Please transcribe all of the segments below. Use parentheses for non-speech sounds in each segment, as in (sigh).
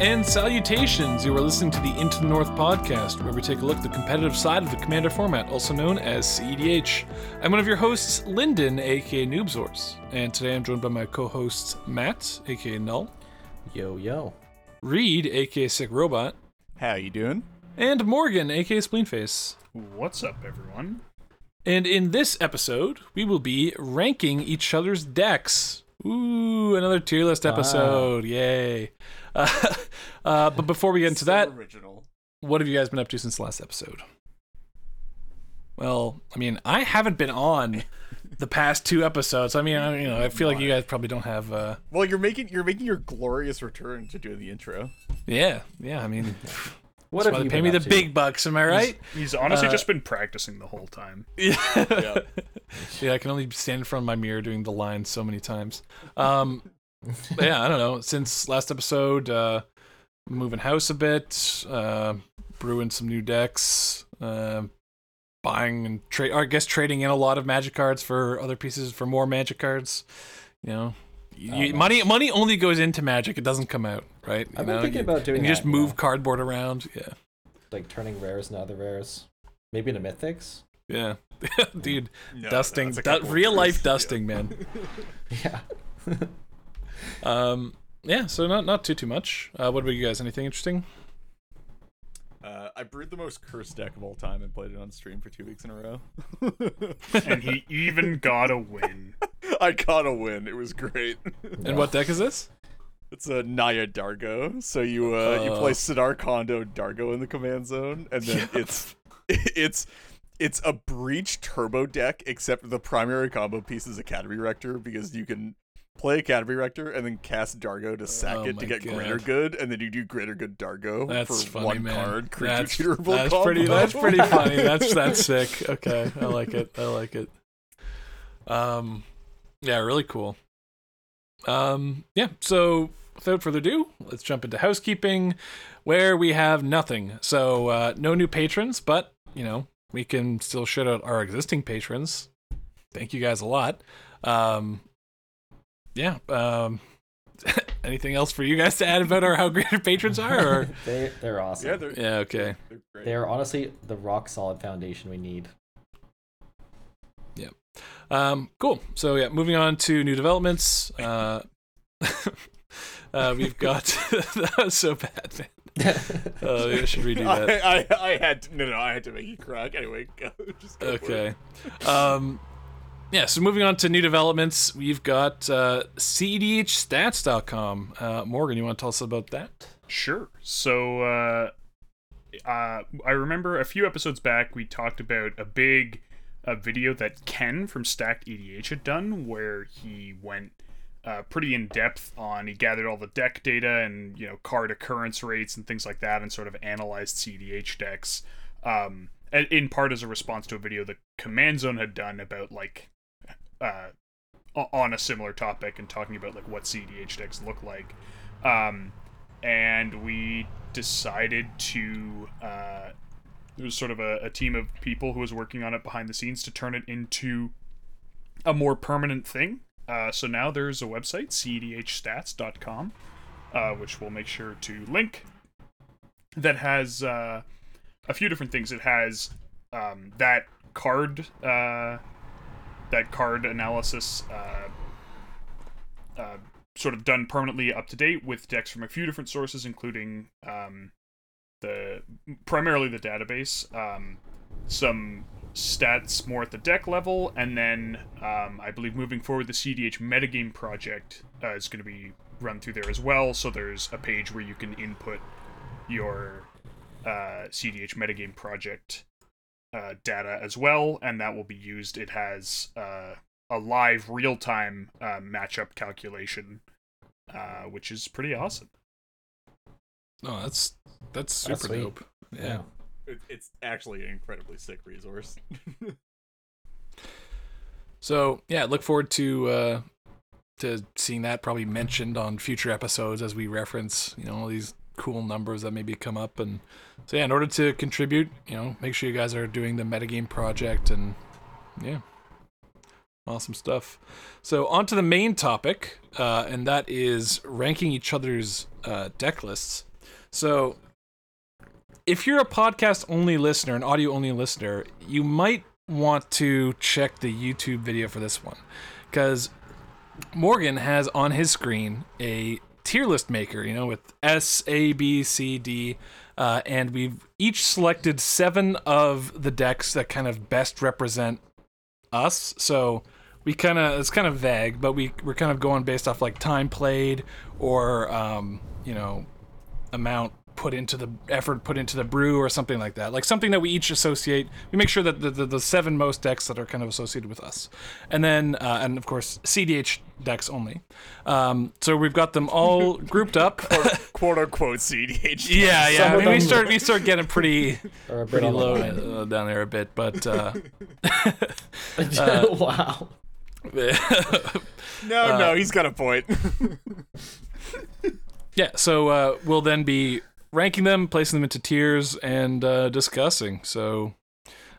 Greetings and salutations. You are listening to the Into the North podcast, where we take a look at the competitive side of the Commander format, also known as CEDH. I'm one of your hosts, Lyndon, aka Noobsource, and today I'm joined by my co-hosts Matt, aka Null, Yo yo. Reed, aka Sick Robot, How you doing? and Morgan, aka Spleenface. What's up, everyone? And in this episode, we will be ranking each other's decks. Ooh, another tier list episode! Yay! Uh, (laughs) uh, but before we get into So that, original. what have you guys been up to since the last episode? Well, I mean, I haven't been on the past two episodes. I mean, I, you know, I feel like you guys probably don't have. Uh, Well, you're making you're making your glorious return to doing the intro. yeah, yeah. I mean, (laughs) What that's have why they you pay me the to? big bucks. Am I right? He's honestly Uh, just been practicing the whole time. (laughs) Yeah. Yeah. yeah, I can only stand in front of my mirror doing the lines so many times. Um, but yeah, I don't know. Since last episode, uh, moving house a bit, uh, brewing some new decks, uh, buying and trade. I guess trading in a lot of magic cards for other pieces for more magic cards. You know, you, money money only goes into magic; it doesn't come out, right? You I've been know, thinking you, about doing and you that, just move know? cardboard around. Yeah, Like turning rares into other rares. Maybe into mythics. yeah, (laughs) dude. No, dusting, that's a du- real life years. dusting, man. (laughs) Yeah. (laughs) Um, yeah, so not not too too much. Uh, what about you guys? Anything interesting? Uh, I brewed the most cursed deck of all time and played it on stream for two weeks in a row. (laughs) And he even got a win. (laughs) I got a win. It was great. And what deck is this? It's a Naya Dargo. So you uh, you Oh. play Sidar Kondo Dargo in the command zone, and then (laughs) it's it's it's a breach turbo deck, except the primary combo piece is Academy Rector because you can play Academy Rector and then cast Dargo to sack Oh it to get God. Greater Good, and then you do Greater Good Dargo That's for funny, one man. card creature that's tutorable that's combo. pretty. That's pretty (laughs) funny. That's that's sick. Okay, I like it. I like it. Um, yeah, really cool. Um, yeah. So without further ado, let's jump into housekeeping, where we have nothing. So uh, no new patrons, but you know we can still shout out our existing patrons. Thank you guys a lot. Um, yeah. Um, (laughs) anything else for you guys to add about our how great our patrons are? Or? (laughs) they they're awesome. Yeah, they're, yeah. Okay. they're they are honestly the rock solid foundation we need. Um, cool. So yeah, moving on to new developments. Uh, (laughs) uh, we've got that was so bad, man. Uh, maybe I should redo that. I, I, I had to, no no I had to make you crack anyway. Go, just go for it. Okay. Um, yeah. So moving on to new developments, we've got uh, cdhstats.com. Uh, Morgan, you want to tell us about that? Sure. So, uh, uh, I remember a few episodes back we talked about a big video that Ken from Stacked EDH had done, where he went uh, pretty in depth on he gathered all the deck data and you know card occurrence rates and things like that, and sort of analyzed CDH decks. Um, in part as a response to a video that Command Zone had done about like uh, on a similar topic and talking about like what CDH decks look like. Um, and we decided to uh, it was sort of a, a team of people who was working on it behind the scenes to turn it into a more permanent thing. Uh, so now there's a website, cdhstats.com, uh, which we'll make sure to link, that has uh, a few different things. It has um, that card, uh, that card analysis uh, uh, sort of done permanently up to date with decks from a few different sources, including um, the primarily the database, um, some stats more at the deck level, and then um, I believe moving forward, the CDH metagame project uh, is going to be run through there as well. So there's a page where you can input your uh, CDH metagame project uh, data as well, and that will be used. It has uh, a live real time uh, matchup calculation, uh, which is pretty awesome. Oh, that's that's super That's dope. Yeah. It, it's actually an incredibly sick resource. (laughs) So yeah, look forward to uh, to seeing that probably mentioned on future episodes as we reference you know all these cool numbers that maybe come up. And so yeah in order to contribute you know make sure you guys are doing the metagame project and yeah awesome stuff. So on to the main topic uh, and that is ranking each other's uh, deck lists. So, if you're a podcast only listener, an audio only listener, you might want to check the YouTube video for this one. Because Morgan has on his screen a tier list maker, you know, with S, A, B, C, D, uh, and we've each selected seven of the decks that kind of best represent us. So we kind of it's kind of vague, but we we're kind of going based off like time played or um, you know amount put into the effort put into the brew or something like that. Like something that we each associate. We make sure that the, the, the seven most decks that are kind of associated with us, and then uh, and of course CDH decks only. Um, so we've got them all (laughs) grouped up. quote unquote CDH. yeah, yeah. I mean, we start we start getting pretty (laughs) Or a bit pretty low uh, down there a bit, but. Uh, (laughs) wow. No, no, he's got a point. Yeah, so uh, we'll then be ranking them, placing them into tiers, and uh, discussing. So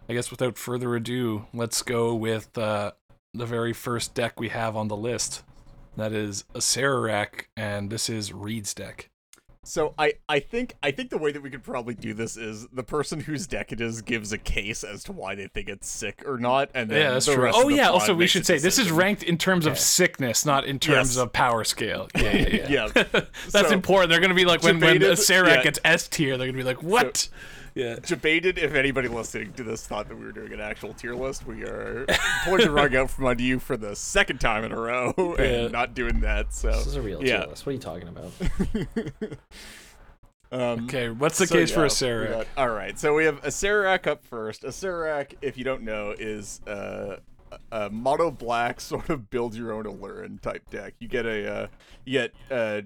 I guess without further ado, let's go with uh, the very first deck we have on the list. That is Acererak, and this is Reed's deck. So I, I think I think the way that we could probably do this is the person whose deck it is gives a case as to why they think it's sick or not, and then Yeah, that's the true. rest Oh yeah, also we should say this is ranked in terms of sickness, not in terms Yes. of power scale. (laughs) Yeah, yeah, yeah. Yeah, (laughs) That's So, important. They're gonna be like when when a debated- yeah. gets S tier, they're gonna be like, what? Yeah. debated if anybody listening to this thought that we were doing an actual tier list. We are (laughs) pulling the rug out from under you for the second time in a row (laughs) Yeah. and not doing that. So This is a real yeah. tier list. What are you talking about? (laughs) Um, Okay, what's the so, case for yeah, Acererak? got- All right, so we have Acererak up first. Acererak, if you don't know, is uh, a mono black sort of build your own Aluren type deck. You get a uh, you get a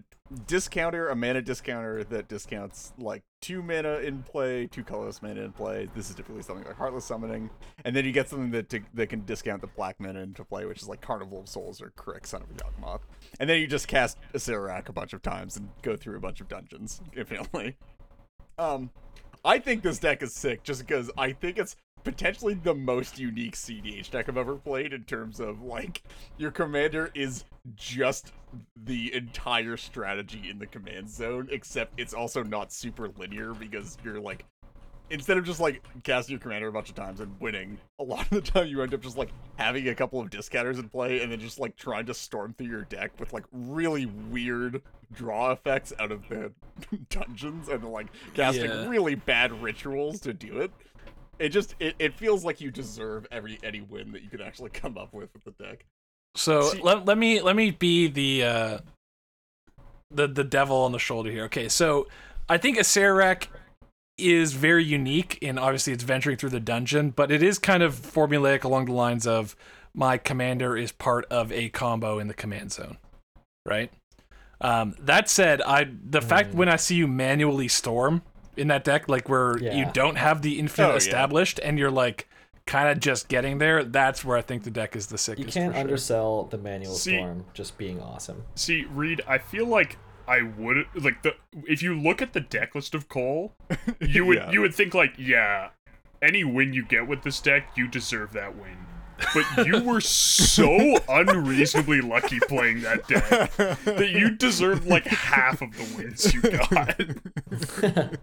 discounter, a mana discounter that discounts like two mana in play, two colorless mana in play. This is typically something like Heartless Summoning, and then you get something that that can discount the black mana into play, which is like Carnival of Souls or K'rrik, Son of Yawgmoth. And then you just cast Acererak a bunch of times and go through a bunch of dungeons (laughs) infinitely. Um, I think this deck is sick just because I think it's potentially the most unique CDH deck I've ever played in terms of like your commander is just the entire strategy in the command zone, except it's also not super linear because you're like instead of just like casting your commander a bunch of times and winning, a lot of the time you end up just like having a couple of discounters in play and then just like trying to storm through your deck with like really weird draw effects out of the (laughs) dungeons and like casting Yeah. really bad rituals to do it. It just it, it feels like you deserve every any win that you could actually come up with with the deck. So See- let, let me let me be the uh, the the devil on the shoulder here. Okay, so I think Acererak is very unique in obviously it's venturing through the dungeon, but it is kind of formulaic along the lines of my commander is part of a combo in the command zone, right? Um, that said, I the fact Mm. when I see you manually storm in that deck, like where you don't have the infinite Oh, yeah. established and you're like kind of just getting there, that's where I think the deck is the sickest. You can't for sure. undersell the manual See- storm just being awesome. See, Reed, I feel like I would like the if you look at the deck list of Cole, (laughs) you would Yeah. you would think like, yeah, any win you get with this deck, you deserve that win. But you were so (laughs) unreasonably lucky playing that deck that you deserved like half of the wins you got.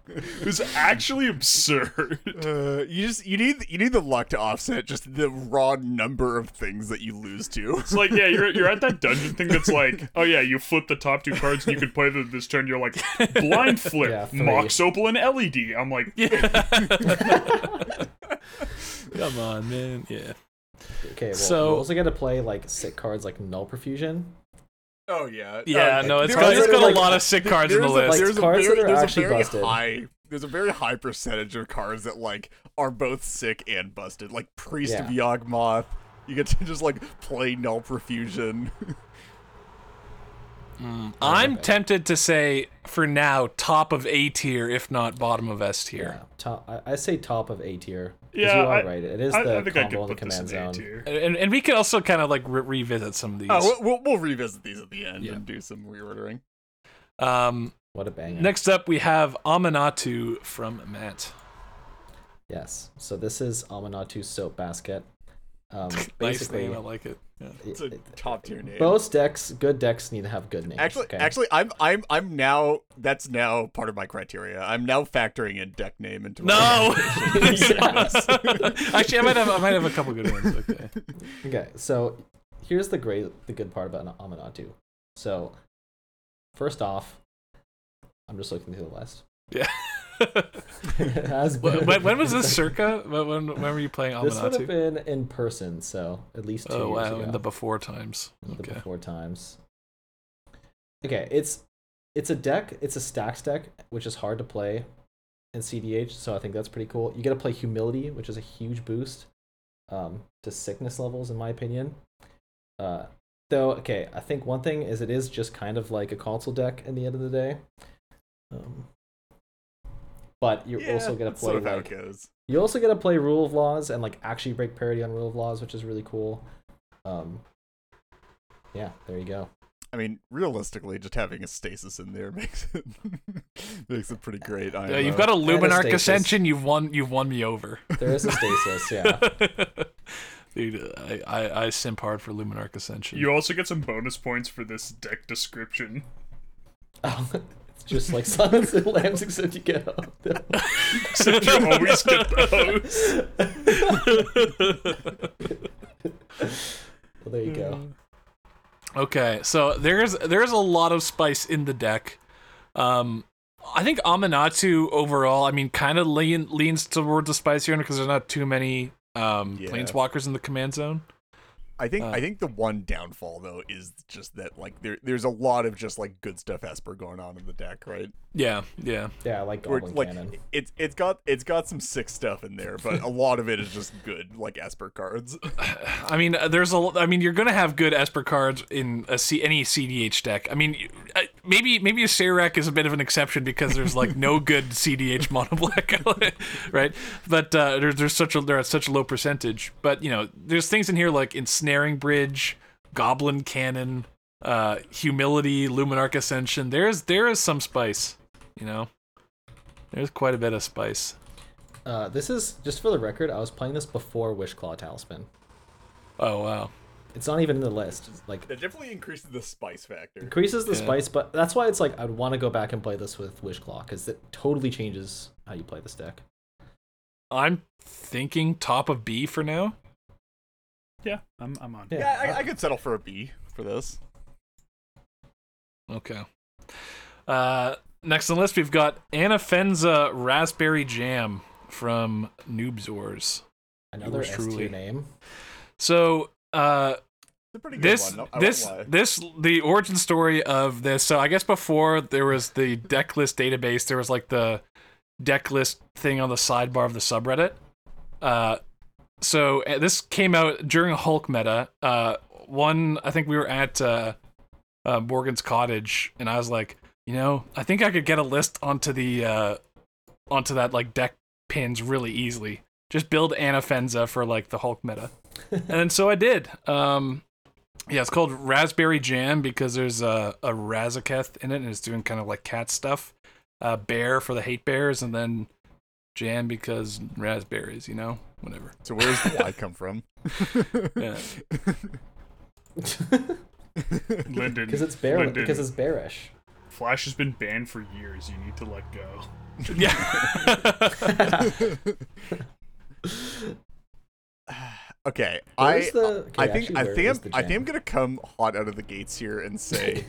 it was actually absurd. Uh, you just you need you need the luck to offset just the raw number of things that you lose to. It's like, yeah, you're you're at that dungeon thing that's like, oh yeah, you flip the top two cards and you can play them this turn. You're like, blind flip, Yeah, three. Mox Opal, and LED. I'm like, (laughs) Come on, man. Yeah. Okay, well, So- we also got to play like sick cards like Null Profusion. Oh yeah, Yeah, Uh, no, it's there's got, it's got like- a lot of sick cards in the there's a- list. Like, there's a very, that are there's a actually very busted. high there's a very high percentage of cards that like are both sick and busted. Like Priest of Yawgmoth, you get to (laughs) just like play Null Profusion. (laughs) I'm Okay. tempted to say, for now, top of A tier, if not bottom of S Yeah, tier. top. I, I say top of A tier. 'Cause Yeah, you are I- right. It is I, the I think I combo could in the put this command in zone. tier. And, and we could also kind of like re- revisit some of these. oh, we'll, we'll, we'll revisit these at the end Yeah. and do some reordering. Um, What a banger! next up, we have Aminatou from Matt. Yes. So this is Aminatou Soap Basket. Um, (laughs) nice basically, name. I like it. Yeah. It's a top tier name. most decks, good decks need to have good names. Actually, okay? actually, I'm I'm I'm now that's now part of my criteria. I'm now factoring in deck name into my No. (laughs) (laughs) Yes. Actually, I might have. I might have a couple good ones. Okay. (laughs) Okay, so here's the great, the good part about Aminatou. So, first off, I'm just looking to the west. Yeah. (laughs) When, when was this circa? When, when, when were you playing This would have been in person, so at least two Oh years wow, ago. in the before times. the Okay. before times. Okay, it's it's a deck. It's a stacks deck, which is hard to play in CDH. So I think that's pretty cool. You get to play humility, which is a huge boost um, to sickness levels, in my opinion. Uh, though, okay, I think one thing is it is just kind of like a console deck in the end of the day. Um, but you're Yeah, also gonna play sort of how like it goes. you also get to play Rule of Laws and like actually break parity on Rule of Laws, which is really cool. Um, yeah, there you go. I mean, realistically, just having a stasis in there (laughs) makes it makes it pretty great. I Yeah, you've got a And a Luminarch. Ascension. You've won. You've won me over. There is a stasis, yeah. (laughs) Dude, I, I I simp hard for Luminarch Ascension. You also get some bonus points for this deck description. Oh, it's (laughs) just like Silence and Lambs, except you get up. Except you always get those. well, there you go. Okay, so there's there's a lot of spice in the deck. Um, I think Aminatou overall, I mean, kind of lean, leans towards the spicier because there's not too many um Yeah. planeswalkers in the command zone. I think Uh, I think the one downfall though is just that like there there's a lot of just like good stuff Esper going on in the deck, right? Yeah, yeah. Yeah, like Where, Goblin like Cannon. it's it's got it's got some sick stuff in there, but a lot of it is just good like Esper cards. (sighs) I mean, uh, there's a. I mean, you're gonna have good Esper cards in a C, any CDH deck. I mean, uh, maybe maybe Acererak is a bit of an exception because there's like no (laughs) good CDH mono black, (laughs) right? But uh, there's there's such a they're at such a low percentage. But you know, there's things in here like ensnaring bridge, goblin cannon, uh, humility, luminarch ascension. There's there is some spice. You know, there's quite a bit of spice. Uh, this is just for the record. I was playing this before Wishclaw Talisman. Oh wow. It's not even in the list. It's like That definitely increases the spice factor. increases the Yeah. spice, but that's why it's like I'd want to go back and play this with Wishclaw because it totally changes how you play this deck. I'm thinking top of B for now. Yeah, I'm, I'm on. Yeah. Yeah, I, I could settle for a B for this. Okay. Uh, next on the list, we've got Anafenza Raspberry Jam from Noobzors. Another Yours S truly. tier name. So, uh, pretty good this one. no- this lie. this the origin story of this. So, I guess before there was the deck list database, there was like the deck list thing on the sidebar of the subreddit. Uh, so uh, this came out during a Hulk meta. Uh, one, I think we were at uh, uh, Morgan's cottage, and I was like, you know, I think I could get a list onto the uh, onto that like deck pins really easily. Just build Anafenza for like the Hulk meta, (laughs) and so I did. Um, yeah, it's called Raspberry Jam because there's a, a Razaketh in it, and it's doing kind of like cat stuff. Uh, bear for the hate bears, and then jam because raspberries, you know, whatever. (laughs) So where's the Y come from? Yeah. (laughs) Lyndon. Because it's bear. Lyndon, Because it's bearish. Flash has been banned for years. You need to let go. yeah. (laughs) (sighs) okay, I the- okay, I think actually, I think I'm, I think I'm gonna come hot out of the gates here and say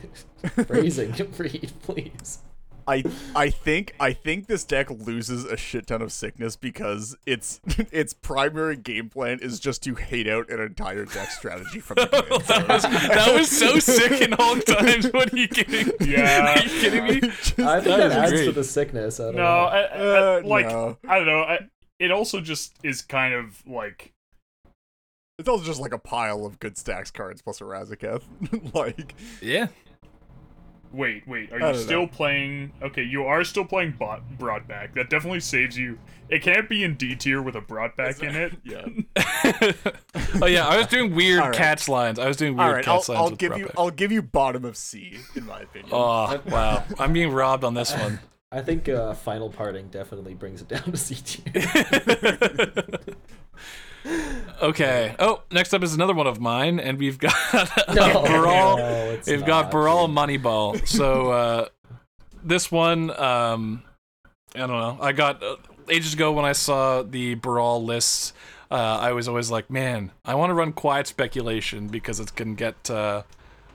Phrasing, read, please. I I think I think this deck loses a shit ton of sickness because its (laughs) its primary game plan is just to hate out an entire deck strategy from the (laughs) command that, was, that was so sick in Hulk (laughs) times. What are you kidding? Yeah. Are you kidding me? I think That that, is adds to the sickness. I don't No, know. I, I, I- Uh, like no. I don't know. I, it also just is kind of like It's also just like a pile of good stacks cards plus a Razaketh. like Yeah. Wait, wait. Are you still know. playing? Okay, you are still playing bot broadback. That definitely saves you. It can't be in D tier with a broadback in it. (laughs) yeah. (laughs) oh yeah, I was doing weird All right. cats lines. I was doing weird All right, I'll, cats lines. I'll with give you I'll give you bottom of C in my opinion. Oh wow, I'm being robbed on this one. I think uh, final parting definitely brings it down to C tier. (laughs) Okay. Oh, next up is another one of mine, and we've got (laughs) No, Baral. no, We've got not, Baral dude. Moneyball. So uh, this one, um, I don't know. I got uh, ages ago when I saw the Baral lists. Uh, I was always like, man, I want to run quiet speculation because it can get uh,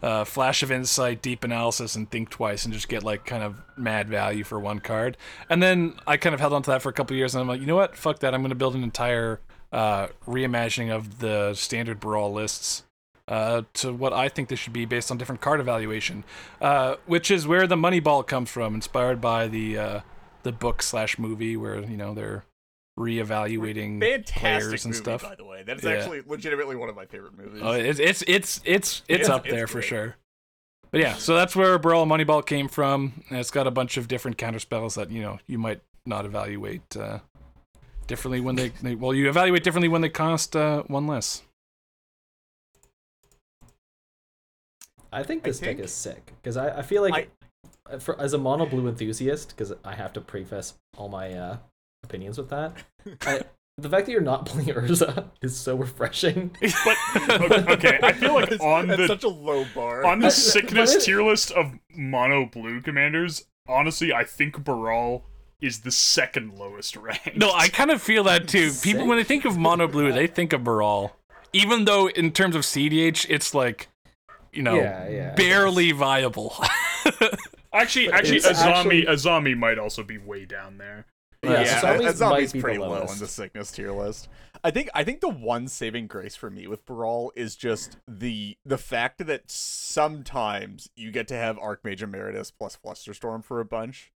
uh, flash of insight, deep analysis, and think twice, and just get like kind of mad value for one card. And then I kind of held on to that for a couple years, and I'm like, you know what? Fuck that. I'm going to build an entire uh, reimagining of the standard Baral lists uh, to what I think they should be based on different card evaluation, uh, which is where the Moneyball comes from, inspired by the uh, the book slash movie where you know they're reevaluating Fantastic players and movie, stuff. by the way. That's Yeah. actually legitimately one of my favorite movies. Oh, it's it's it's it's it's It's- up it's there for great. sure. But yeah, so that's where Baral Moneyball came from. And it's got a bunch of different counter spells that you know you might not evaluate uh, differently when they, they well you evaluate differently when they cost uh, one less. I think I this deck is sick because I, I feel like uh, for, as a mono blue enthusiast because I have to preface all my uh, opinions with that. I, (laughs) the fact that you're not (laughs) playing Urza is so refreshing. (laughs) But okay, I feel like on the such a low bar. on the sickness tier list of mono blue commanders, honestly, I think Baral is the second lowest ranked. No, I kind of feel that too. People when they think of mono blue, they think of Baral. Even though in terms of CDH, it's like you know Yeah, yeah, barely viable. (laughs) actually But actually it's Azami actually- Azami might also be way down there. Yeah, yeah, Azami's Azami's might be the pretty low lowest. on the sickness tier list. I think I think the one saving grace for me with Baral is just the the fact that sometimes you get to have Archmage Emeritus plus Flusterstorm for a bunch.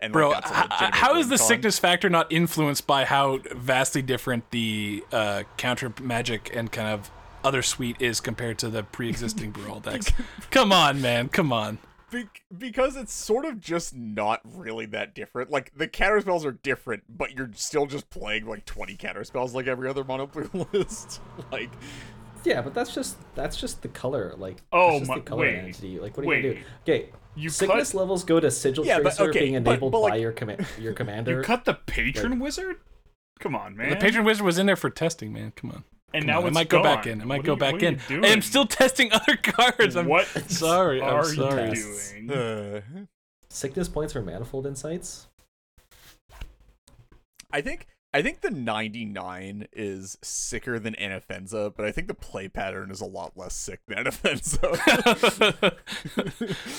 And Bro, like, that's a h- legitimate how is the con. sickness factor not influenced by how vastly different the uh, counter magic and kind of other suite is compared to the pre-existing (laughs) Baral decks? Come on, man. Come on. Be- because it's sort of just not really that different. Like the counter spells are different, but you're still just playing like 20 counter spells like every other mono blue (laughs) list. like Yeah, but that's just that's just the color. Like Oh that's just my- the color wait, entity. Like what are you gonna do? wait. Okay, You sickness cut- levels go to sigil Yeah, but tracer okay, being enabled but, like- by your command your (laughs) commander. You cut the patron wizard? Come on, man. The patron wizard was in there for testing, man. Come on. and Come now on. I it's might go back in. I might What go you- back in. you I am still (laughs) testing other cards. I'm what (laughs) sorry. I'm are sorry. you doing? uh, Sickness points for manifold insights. I think I think the 99 is sicker than Anafenza, but I think the play pattern is a lot less sick than Anafenza. (laughs)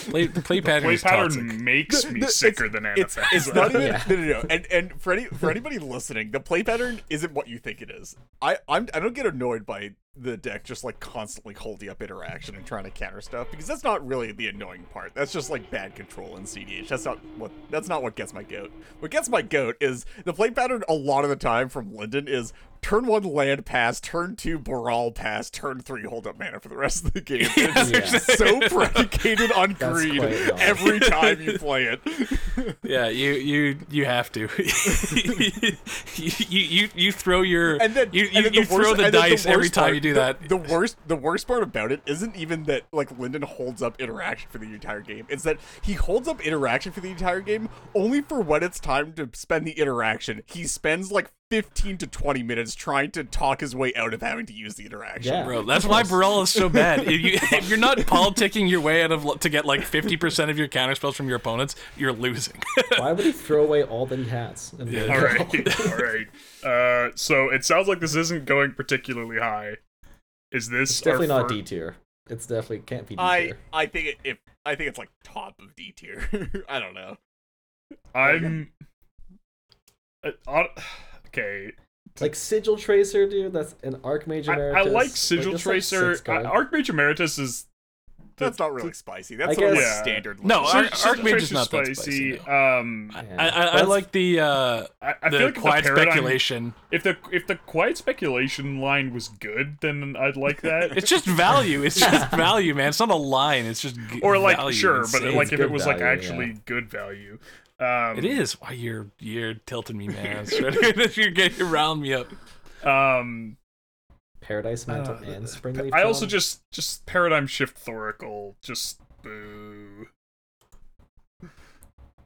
(laughs) play, the play pattern Play is toxic. pattern makes The- me the- sicker it's, than it's, Anafenza. it's not even Yeah. no, no, no. And and for any for anybody listening, the play pattern isn't what you think it is. I I'm I don't get annoyed by the deck just like constantly holding up interaction and trying to counter stuff because that's not really the annoying part. That's just like bad control in CDH. That's not what that's not what gets my goat. What gets my goat is the play pattern a lot of the time from Lyndon is turn one land pass, turn two Baral pass, turn three hold up mana for the rest of the game. (laughs) It's Yeah. so (laughs) predicated on That's greed every (laughs) time you play it. Yeah, you you you have to. you, you you you throw your and then you and you, then you throw worst- the and then dice every worst time part- you do the- that. The worst, the worst part about it isn't even that like Lyndon holds up interaction for the entire game. It's that he holds up interaction for the entire game only for when it's time to spend the interaction. He spends like 15 to 20 minutes trying to talk his way out of having to use the interaction. Yeah. Bro, that's why Barella is so bad. If, you, if you're not (laughs) politicking your way out of to get like 50% of your counter spells from your opponents, you're losing. (laughs) Why would he throw away all that he has? And Yeah. be All like, right, all right. Uh, so it sounds like this isn't going particularly high. Is this It's definitely not fir- D tier. It's definitely can't be D tier. I think it, if I think it's like top of D tier. (laughs) I don't know. I'm. Uh, on- okay, Like sigil tracer, dude. That's an archmage I, emeritus. I like Sigil like Tracer. six I, card. Archmage Emeritus is That's not really spicy. That's I sort of like guess- standard. No, list. Ar- Sig- Sigil Archmage is Tracer's not that spicy, Um, I, I, I like the uh, I, I the feel like quiet the paradigm, speculation. If the if the quiet speculation line was good, then I'd like that. (laughs) It's just value. It's just (laughs) value, man. It's not a line. It's just or like value. sure, It's but insane. like if it good was like actually yeah. good value. Um, it is. Why you're you're tilting me, man. (laughs) you're getting around me up. Um, Paradise Mantle Uh, and Springleaf. I also just just paradigm shift Thoracle. Just boo.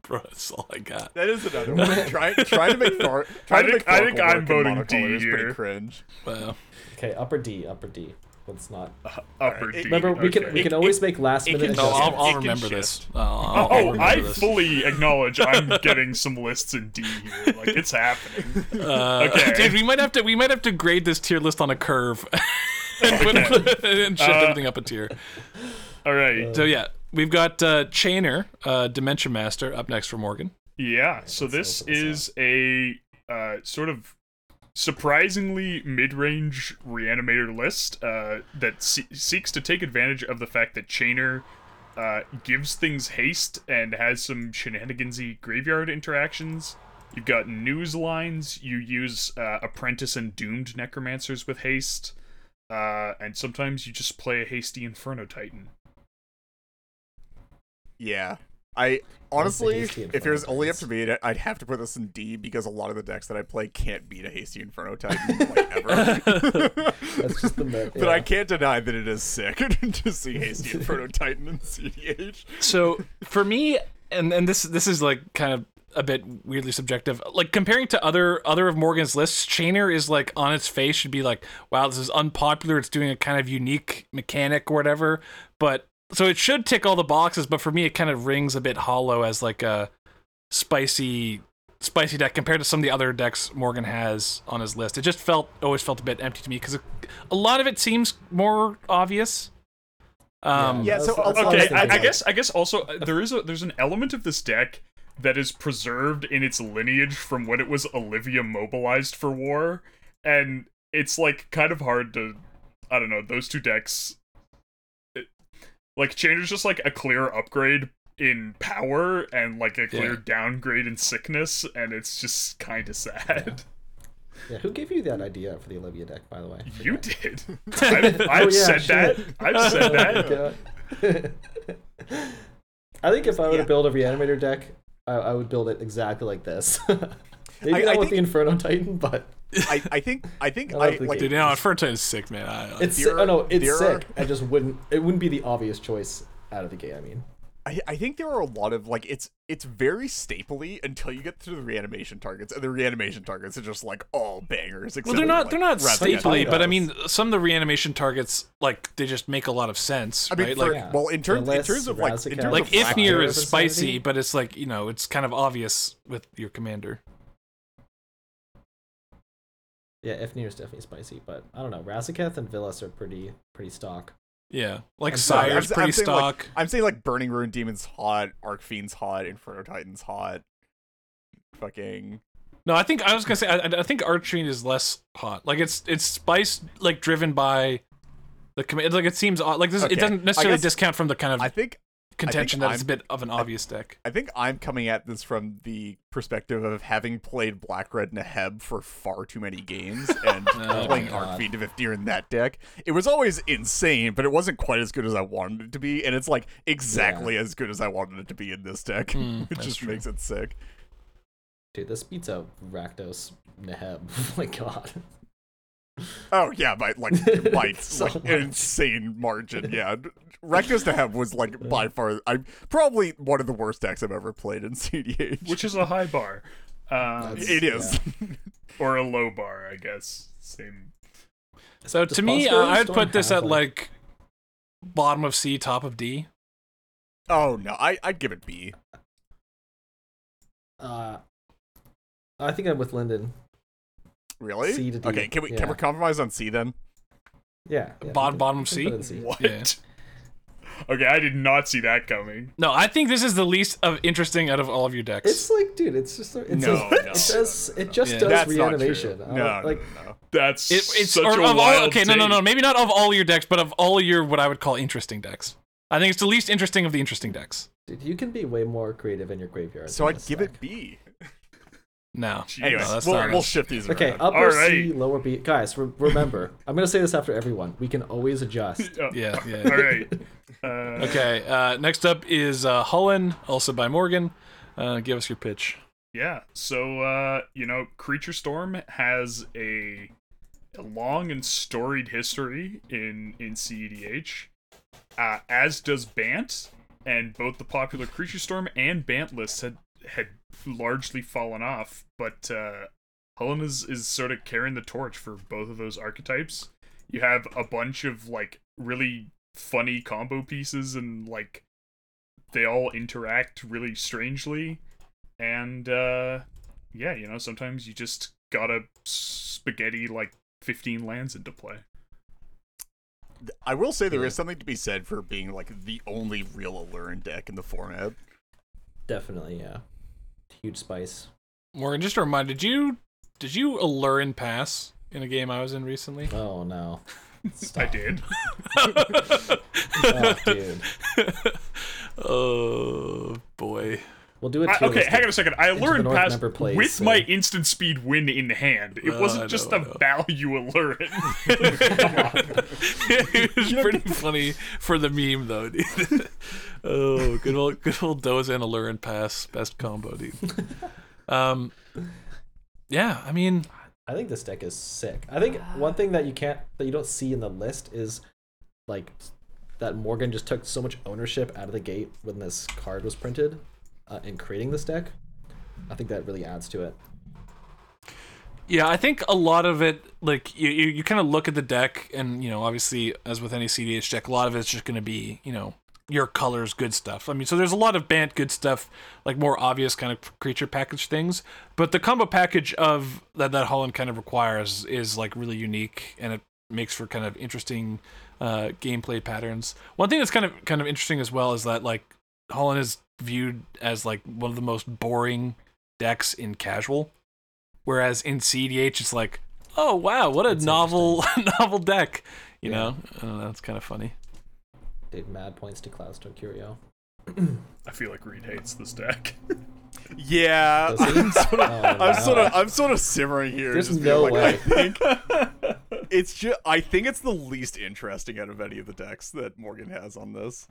bro. That's all I got. That is another (laughs) one. trying trying to make Thor, trying think- to make I think Thorkel I'm voting monocolor D is pretty here. cringe. Wow. Okay, upper D, upper D. Let's not. Upper Alright, D. Remember, we can okay. we can always it- make last minute. can- No, I'll, adjustments. I'll It remember shift. this. I'll, I'll, Oh, I'll I this. fully acknowledge I'm getting some lists in D here. Like it's happening. Uh, Okay. dude, we might have to we might have to grade this tier list on a curve (laughs) and, put, (laughs) and shift Uh, everything up a tier. All right. So yeah, we've got uh, Chainer, uh, Dementia Master, up next for Morgan. Yeah, so this this is a uh, sort of surprisingly mid-range reanimator list uh, that se- seeks to take advantage of the fact that Chainer uh, gives things haste and has some shenanigansy graveyard interactions. You've got news lines. You use uh, apprentice and doomed necromancers with haste, uh, and sometimes you just play a hasty Inferno Titan. Yeah. I honestly, if it was only up to me, I'd- I'd have to put this in D because a lot of the decks that I play can't beat a hasty Inferno Titan (laughs) like ever. That's just the (laughs) myth. But I can't deny that it is sick (laughs) to see hasty Inferno Titan in CDH. So for me, and and this this is like kind of a bit weirdly subjective. Like comparing to other other of Morgan's lists, Chainer is like on its face should be like, wow, this is unpopular. It's doing a kind of unique mechanic or whatever. But so it should tick all the boxes. But for me, it kind of rings a bit hollow as like a spicy spicy deck compared to some of the other decks Morgan has on his list. It just felt always felt a bit empty to me because a lot of it seems more obvious. Um, Yeah, so- that's- that's what I was okay I. I guess i guess also uh, there is a there's an element of this deck that is preserved in its lineage from when it was olivia mobilized for war and it's like kind of hard to i don't know those two decks it, like change is just like a clear upgrade in power and like a clear Yeah. downgrade in sickness and it's just kind of sad Yeah, who gave you that idea for the Olivia deck, by the way? you did (laughs) i've, (laughs) oh, I've Oh, yeah, said that i've said that (laughs) I think if I were Yeah. to build a reanimator deck, I, I would build it exactly like this. Maybe I- not I with the Inferno Titan, but I, I think I think I I, like Dude, no, Inferno is sick, man. I, I- it's There si- oh no, are- it's there sick. are- I just wouldn't. It wouldn't be the obvious choice out of the gate. I mean, I, I think there are a lot of like it's it's very stapley until you get to the reanimation targets, and the reanimation targets are just like all bangers. Well, except they're not. like, They're not Razaketh staply, but I mean, some of the reanimation targets, like they just make a lot of sense, I mean, right? for, like, Yeah. well, in terms in terms of like in Razaketh. terms like of Ifnir is spicy, insanity? but it's like you know, it's kind of obvious with your commander. Yeah, Ifnir is definitely spicy, but I don't know. Razaketh and Vilis are pretty pretty stock. Yeah, like I'm Sire's I'm- pretty I'm saying, like, stock. I'm saying like Burning-Rune Demon's hot, Archfiend's hot, Inferno Titan's hot. Fucking no, I think I was gonna say. I, I think Archfiend is less hot. Like it's it's spice like driven by the command. Like it seems odd. Like this, Okay, it doesn't necessarily guess- discount from the kind of I think contention that it's a I'm- bit of an obvious deck. I think I'm coming at this from the perspective of having played Black Red Neheb for far too many games (laughs) and Oh playing my Arc God. Fiend of Ifnir in that deck. It was always insane, but it wasn't quite as good as I wanted it to be, and it's like exactly as good as I wanted it to be in this deck, (laughs) Mm, which that's just true. makes it sick. Dude, this beats out Rakdos Neheb. (laughs) oh my god. Oh yeah, by like by (laughs) So like much. insane margin. Yeah, (laughs) Reckless to have was like by far I probably one of the worst decks I've ever played in (laughs) CDH. which is a high bar um, That's- it is. or a low bar i guess same So Does to me, uh, I'd put this at like- like bottom of C, top of D. oh no, I I'd give it B. Uh, I think I'm with Lyndon. Really? C to D, Okay, can we yeah. can we compromise on C then? Yeah. yeah Bottom- bottom we C? put it in C. What? Yeah. Okay, I did not see that coming. No, I think this is the least of interesting out of all of your decks. It's like, dude, it's just it No, says, no, it says it just Yeah. does That's reanimation. not true. No, like no, no. That's It, it's such or a of all, wild okay, no, no, no, take. maybe not of all your decks, but of all your what I would call interesting decks. I think it's the least interesting of the interesting decks. dude, you can be way more creative in your graveyard. So I'd give deck. it B. No. Jeez. Anyway, No, we'll, we'll shift these Okay, around. upper C, lower B. Guys, re- remember, (laughs) I'm gonna say this after everyone. We can always adjust. (laughs) Oh, Yeah, All yeah. right. (laughs) Uh, Okay, uh, next up is uh, Hullen, also by Morgan. Uh, give us your pitch. Yeah. So uh, you know, Creature Storm has a, a long and storied history in in CEDH, uh, as does Bant, and both the popular Creature Storm and Bant lists had had largely fallen off, but uh, Hullen is is sort of carrying the torch for both of those archetypes. You have a bunch of like really funny combo pieces and like they all interact really strangely and uh yeah you know sometimes you just gotta spaghetti like 15 lands into play I will say there is something to be said for being like the only real Aluren deck in the format. Definitely, yeah. Huge spice. Morgan, just a reminder, did you did you Aluren pass in a game I was in recently? Oh no. (laughs) i did (laughs) Oh, dude. oh boy. We'll do it. I, okay hang on a second i Into the learned North past with so- my instant speed win in hand it Uh, wasn't just know, a I know. value alert (laughs) it was pretty funny for the meme though, dude. Oh, good old good old Dozan Aluren pass, best combo, dude. (laughs) Um, yeah, I mean, I think this deck is sick. I think one thing that you can't that you don't see in the list is like that Morgan just took so much ownership out of the gate when this card was printed uh, in creating this deck. I think that really adds to it. Yeah, I think a lot of it, like you, you, you kind of look at the deck, and you know, obviously, as with any CDH deck, a lot of it's just going to be, you know, your colors, good stuff. I mean, so there's a lot of banned good stuff, like more obvious kind of creature package things. But the combo package of that that Holland kind of requires is like really unique, and it makes for kind of interesting uh, gameplay patterns. One thing that's kind of kind of interesting as well is that like Holland is viewed as like one of the most boring decks in casual. Whereas in CDH, it's like, oh wow, what a That's novel (laughs) novel deck. You Yeah. know, I don't know, it's kind of funny. Dave Mad points to Cloudstone Curio. (clears throat) i feel like reed hates this deck (laughs) Yeah, Does he? (laughs) I'm sort of, Oh, I'm sort of, I'm sort of simmering here. There's just no being like, I way. think (laughs) it's just, I think it's the least interesting out of any of the decks that Morgan has on this.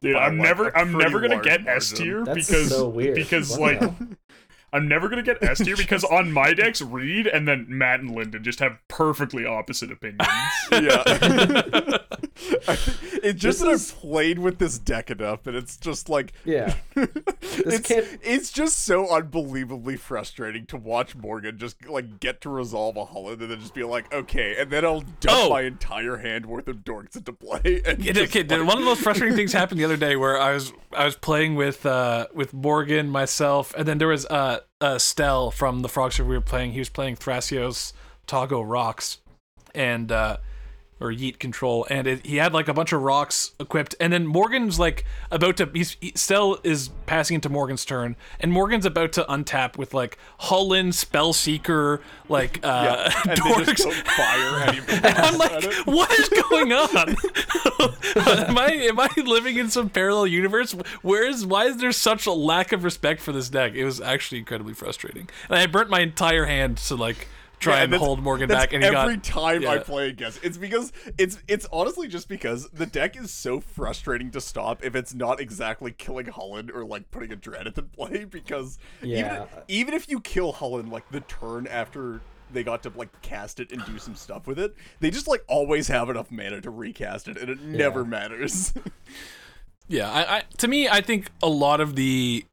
Dude, By, I'm like, never a I'm never gonna get S tier because so weird. because Wow. like I'm never gonna get S tier because on my decks, Reed and then Matt and Lyndon just have perfectly opposite opinions. Yeah. I think- it's just This that is- I've played with this deck enough, and it's just like Yeah. (laughs) it's, can't- it's just so unbelievably frustrating to watch Morgan just like get to resolve a Holland and then just be like, okay, and then I'll dump Oh. my entire hand worth of dorks into play. And Yeah, just, okay, like- one of the most frustrating things happened the other day where I was I was playing with uh with Morgan, myself, and then there was uh uh Stell from the Frog Server we were playing. He was playing Thrasios Togo Rocks and uh or Yeet Control, and it, he had like a bunch of rocks equipped, and then Morgan's like about to. He's he, Stell is passing into Morgan's turn, and Morgan's about to untap with like Hullen, Spell Seeker, like uh, yeah, and they dorks. just fire. (laughs) And I'm like, what is going on? (laughs) am I am I living in some parallel universe? Where is why is there such a lack of respect for this deck? It was actually incredibly frustrating, and I burnt my entire hand to like try Yeah, and that's- hold Morgan back, and he every got time I play against it's because it's it's honestly just because the deck is so frustrating to stop if it's not exactly killing Holland or like putting a dread into play (laughs) because Yeah. even even if you kill Holland like the turn after they got to like cast it and do some stuff with it, they just like always have enough mana to recast it and it never matters. (laughs) Yeah, I, I to me, I think a lot of the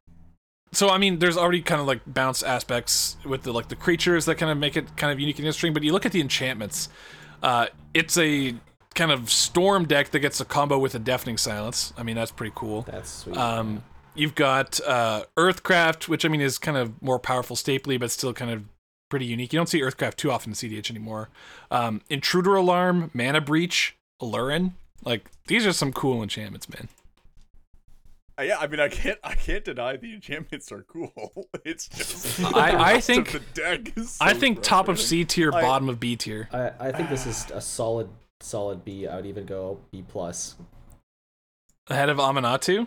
so I mean, there's already kind of like bounce aspects with the like the creatures that kind of make it kind of unique and interesting. But you look at the enchantments, uh, it's a kind of storm deck that gets a combo with a deafening silence. I mean, that's pretty cool. That's sweet. Um, you've got uh, Earthcraft, which I mean is kind of more powerful stapley, but still kind of pretty unique. You don't see Earthcraft too often in CDH anymore. Um, Intruder Alarm, Mana Breach, Aluren. Like these are some cool enchantments, man. Uh, yeah, I mean I can't I can't deny the enchantments are cool. (laughs) It's just I- I think- the deck is I think top of. C tier, I- bottom of B tier. I, I think this is a solid solid B. I would even go B plus. Ahead of Aminatou?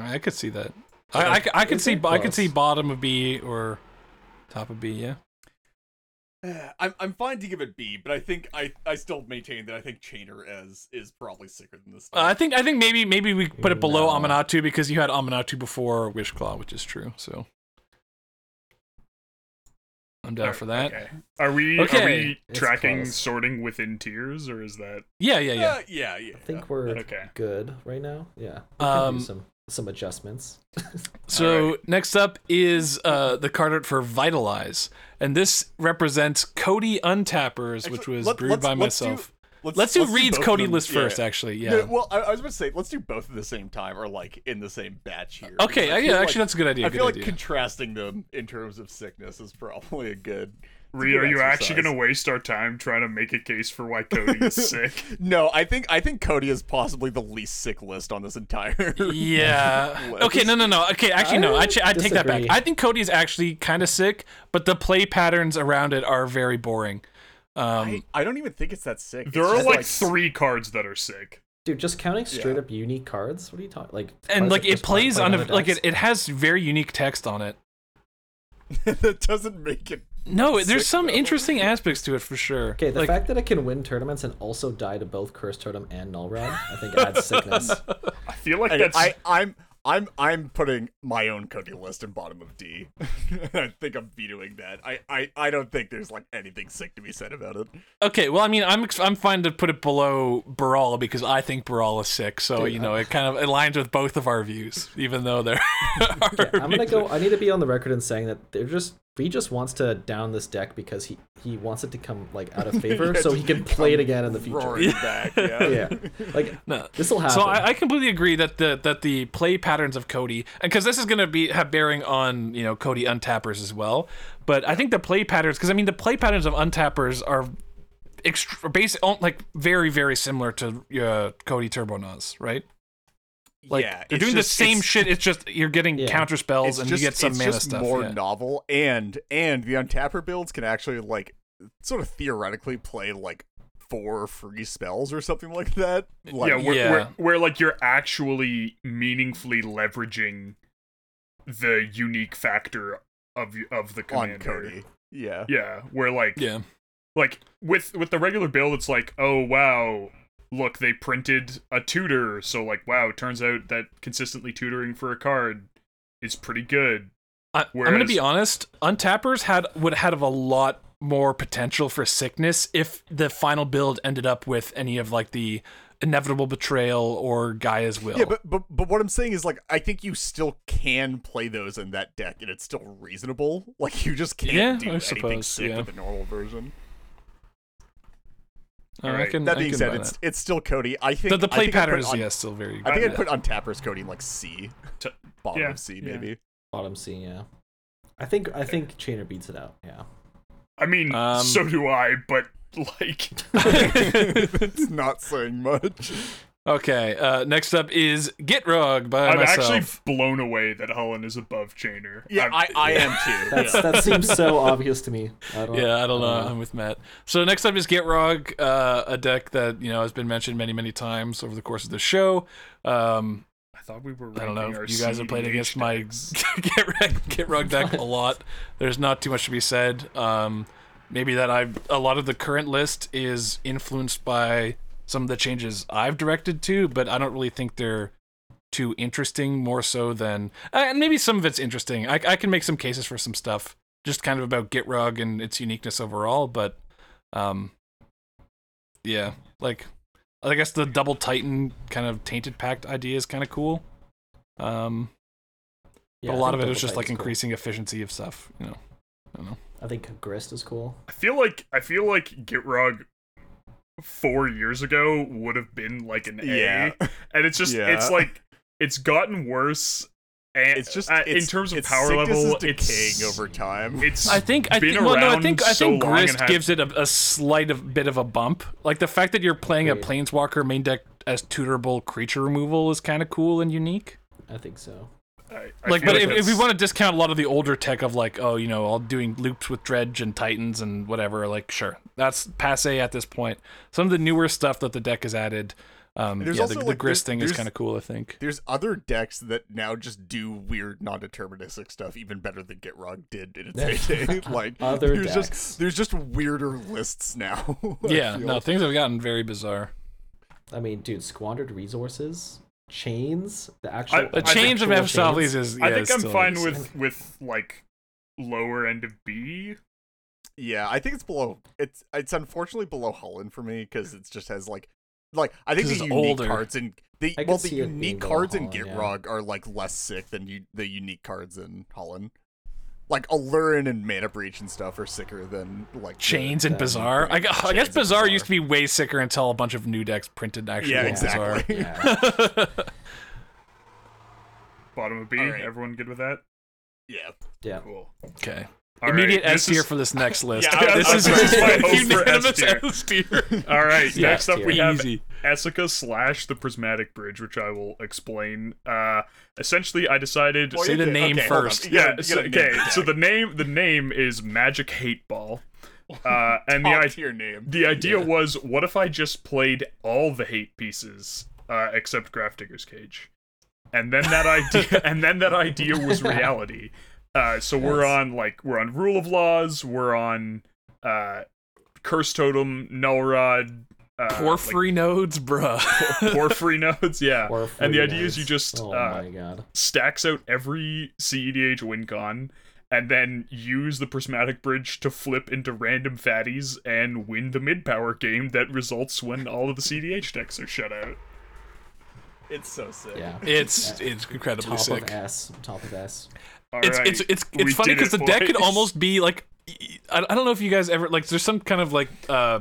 I could see that. I, I, I could see I could see bottom of B or top of B, yeah. (sighs) I'm I'm fine to give it B, but I think I I still maintain that I think Chainer as is probably sicker than this. Uh, I think I think maybe maybe we put it below No. Aminatou because you had Aminatou before Wishclaw, which is true. So I'm down for that. Okay. Are we Okay. are we It's tracking close. sorting within tiers or is that Yeah, yeah, yeah. Uh, yeah, yeah. I think we're Okay. good right now. Yeah. We can do Um, some some adjustments. (laughs) So Alright. next up is uh, the card art for Vitalize, and this represents Cody Untappers, which was let- brewed let's- by let's do- myself. Let's, Let's do let's Reed's both of Cody them- list yeah. first, actually. Yeah. No, well, I, I was about to say let's do both at the same time, or like in the same batch here. okay. because I yeah. feel Actually, like- that's a good idea. I feel like idea. contrasting them in terms of sickness is probably a good. It's a Ree, good are you actually gonna waste our time trying to make a case for why Codie is (laughs) sick? No, I think I think Codie is possibly the least sick list on this entire. (laughs) Yeah. list. Okay. No. No. No. Okay. Actually, no. I, I ch- I take that back. I think Codie's actually kind of sick, but the play patterns around it are very boring. Um, I, I don't even think it's that sick. There It's are just like three cards that are sick. Dude, just counting straight Yeah. up unique cards. What are you talking? Like, and like it plays on a like it, it has very unique text on it. (laughs) that doesn't make it. No, there's Sick, some though. interesting aspects to it for sure. Okay, the like, fact that it can win tournaments and also die to both Curse Totem and Null Rod, I think adds (laughs) sickness. I feel like Okay, that's I I'm I'm I'm putting my own Codie list in bottom of D. (laughs) I think I'm vetoing that. I, I I don't think there's like anything sick to be said about it. Okay, well, I mean, I'm I'm fine to put it below Baral because I think Baral is sick. So Dude, you know, I- it kind of aligns with both of our views, even though they're. (laughs) Yeah, I'm gonna go. I need to be on the record in saying that they're just he just wants to down this deck because he he wants it to come like out of (laughs) favor Yeah, so he can play it again in the future. Back, yeah. (laughs) Yeah, like (laughs) No. this will happen. So I, I completely agree that the that the play patterns of Codie, and because this is going to be have bearing on you know Codie untappers as well, but I think the play patterns, because I mean the play patterns of untappers are extra, basic, like very very similar to uh, Codie Turbo Nuz, right? Like yeah, they're doing just- the same it's- shit. It's just you're getting Yeah. counter spells It's and just, you get some it's mana just stuff. more yeah. novel, and and the untapper builds can actually like sort of theoretically play like four free spells or something like that. Like, yeah, where, Yeah. Where, where like you're actually meaningfully leveraging the unique factor of of the commander. on. Codie. Yeah. Yeah, where like yeah. like with with the regular build, it's like, oh wow, look, they printed a tutor, so like, wow, it turns out that consistently tutoring for a card is pretty good. I, I'm gonna be honest. Untappers had would have a lot more potential for sickness if the final build ended up with any of like the inevitable betrayal or Gaea's Will. Yeah, but, but but what I'm saying is like I think you still can play those in that deck and it's still reasonable. Like you just can't Yeah, do I anything suppose, sick yeah. with the normal version. I Alright, can, That being said, it's that. it's still Codie. I think the, the play think pattern is un- yeah still very. Good. I think. I'd put Untapper's Codie in like C, T- bottom yeah, of C yeah. maybe. Bottom C, yeah. I think I think Chainer beats it out. Yeah. I mean, Um, so do I, but like, (laughs) (laughs) it's not saying much. Okay, uh, next up is Gitrog by I'm myself. actually blown away that Hullen is above Chainer. Yeah, I'm- I, I (laughs) am too. That's yeah. that seems so obvious to me. I don't, yeah, I don't know. know. I'm with Matt. So next up is Gitrog, uh, a deck that you know has been mentioned many, many times over the course of the show. Um, I thought we were. I don't know. our You guys have played against my decks. (laughs) Gitrog, Get Rug deck a (laughs) lot. There's not too much to be said. Um, maybe that I a lot of the current list is influenced by some of the changes I've directed to, but I don't really think they're too interesting. More so than, uh, and maybe some of it's interesting. I, I can make some cases for some stuff, just kind of about Gitrog and its uniqueness overall. But, um, yeah, like I guess the double Titan kind of tainted pact idea is kind of cool. Um, Yeah, but a I lot of it is Double is just like Titan's cool. increasing efficiency of stuff. You know, I don't know. I think Grist is cool. I feel like I feel like Gitrog four years ago would have been like an Yeah. A, and it's just Yeah. it's like it's gotten worse. And It's just uh, it's, in terms of its power sickness level, is decaying it's over time. It's I think I think well, no, I think I think long and Grist had- gives it a, a slight of bit of a bump. Like the fact that you're playing a planeswalker main deck as tutorable creature removal is kind of cool and unique. I think so. I, I like, feel but if, if we want to discount a lot of the older tech of like, oh, you know, all doing loops with dredge and titans and whatever, like, sure, that's passe at this point. Some of the newer stuff that the deck has added, um, There's yeah, also, the, the grist there's- thing is kind of cool. I think. There's other decks that now just do weird non-deterministic stuff even better than Gitrog did in its (laughs) heyday. (laughs) like Other there's decks. just there's just weirder lists now. (laughs) Yeah, feel. no, things have gotten very bizarre. I mean, dude, squandered resources, chains, the actual. I- The I change of actual Mephistopheles is. Yeah, I think I'm still- fine it's- with with like lower end of B. Yeah, I think it's below. It's it's unfortunately below Holland for me because it just has like like I think the unique older. cards in the well the see it being unique Go cards in Holland, yeah. Are like less sick than you the unique cards in Holland. Like Aluren and Mana Breach and stuff are sicker than like the- Chains and That- Bazaar. I, gu- I guess and Bazaar Bazaar. used to be way sicker until a bunch of new decks printed actually Yeah, Bizarre. exactly. (laughs) Yeah. Bottom of B. All right. Everyone good with that? Yeah. Yeah. Cool. okay. All Immediate right, S tier is- for this next list. Yeah, I- this I is was my hope for unanimous S tier. S tier. (laughs) All right. Yeah, next up, we tier. have Easy. Esika slash the Prismatic Bridge, which I will explain. Uh, essentially, I decided. Well, Say the did- name okay, first. You gotta- yeah. So, gotta name okay. the So the name the name is Magic Hate Ball, uh, and the idea name. the idea Yeah. was, what if I just played all the hate pieces uh, except Grafdigger's Cage, and then that idea, (laughs) and then that idea was reality. Uh, so we're on like we're on Rule of Laws, we're on uh, Curse Totem, Null Rod, uh, Porphyry nodes, bruh. like, Porphyry (laughs) nodes, yeah. Or And the free idea is you just Oh uh, my god. stacks out every CEDH win con and then use the prismatic bridge to flip into random fatties and win the mid power game that results when all of the CDH decks are shut out. It's so sick. Yeah. It's it's incredibly Top sick. of S. Top of S. All It's right, it's it's it's we funny because it, the deck could almost be like I, I don't know if you guys ever like there's some kind of like uh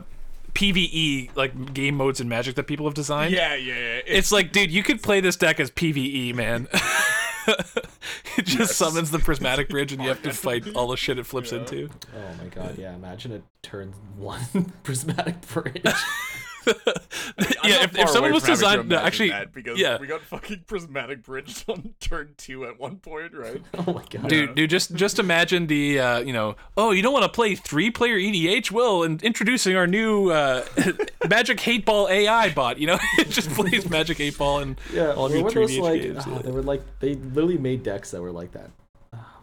PVE like game modes in Magic that people have designed. Yeah, yeah, yeah. It's like, dude, you could play this deck as PVE, man. (laughs) it just Yes. summons the prismatic (laughs) bridge and you have to fight all the shit it flips Yeah. into. Oh my god, yeah. Imagine it turns one (laughs) prismatic bridge. I'm (laughs) yeah, if, if someone was from having to designed no, imagine actually that because yeah. we got fucking prismatic bridge (laughs) on turn two at one point, right? (laughs) oh my god. Dude, dude, just just imagine the uh, you know, oh, you don't want to play three player EDH? Well, and introducing our new uh, Magic Hate Ball AI bot. You know, it just plays Magic Eight Ball and Yeah, all of what your 3D like? games, ah, yeah. They were like they literally made decks that were like that. Ah,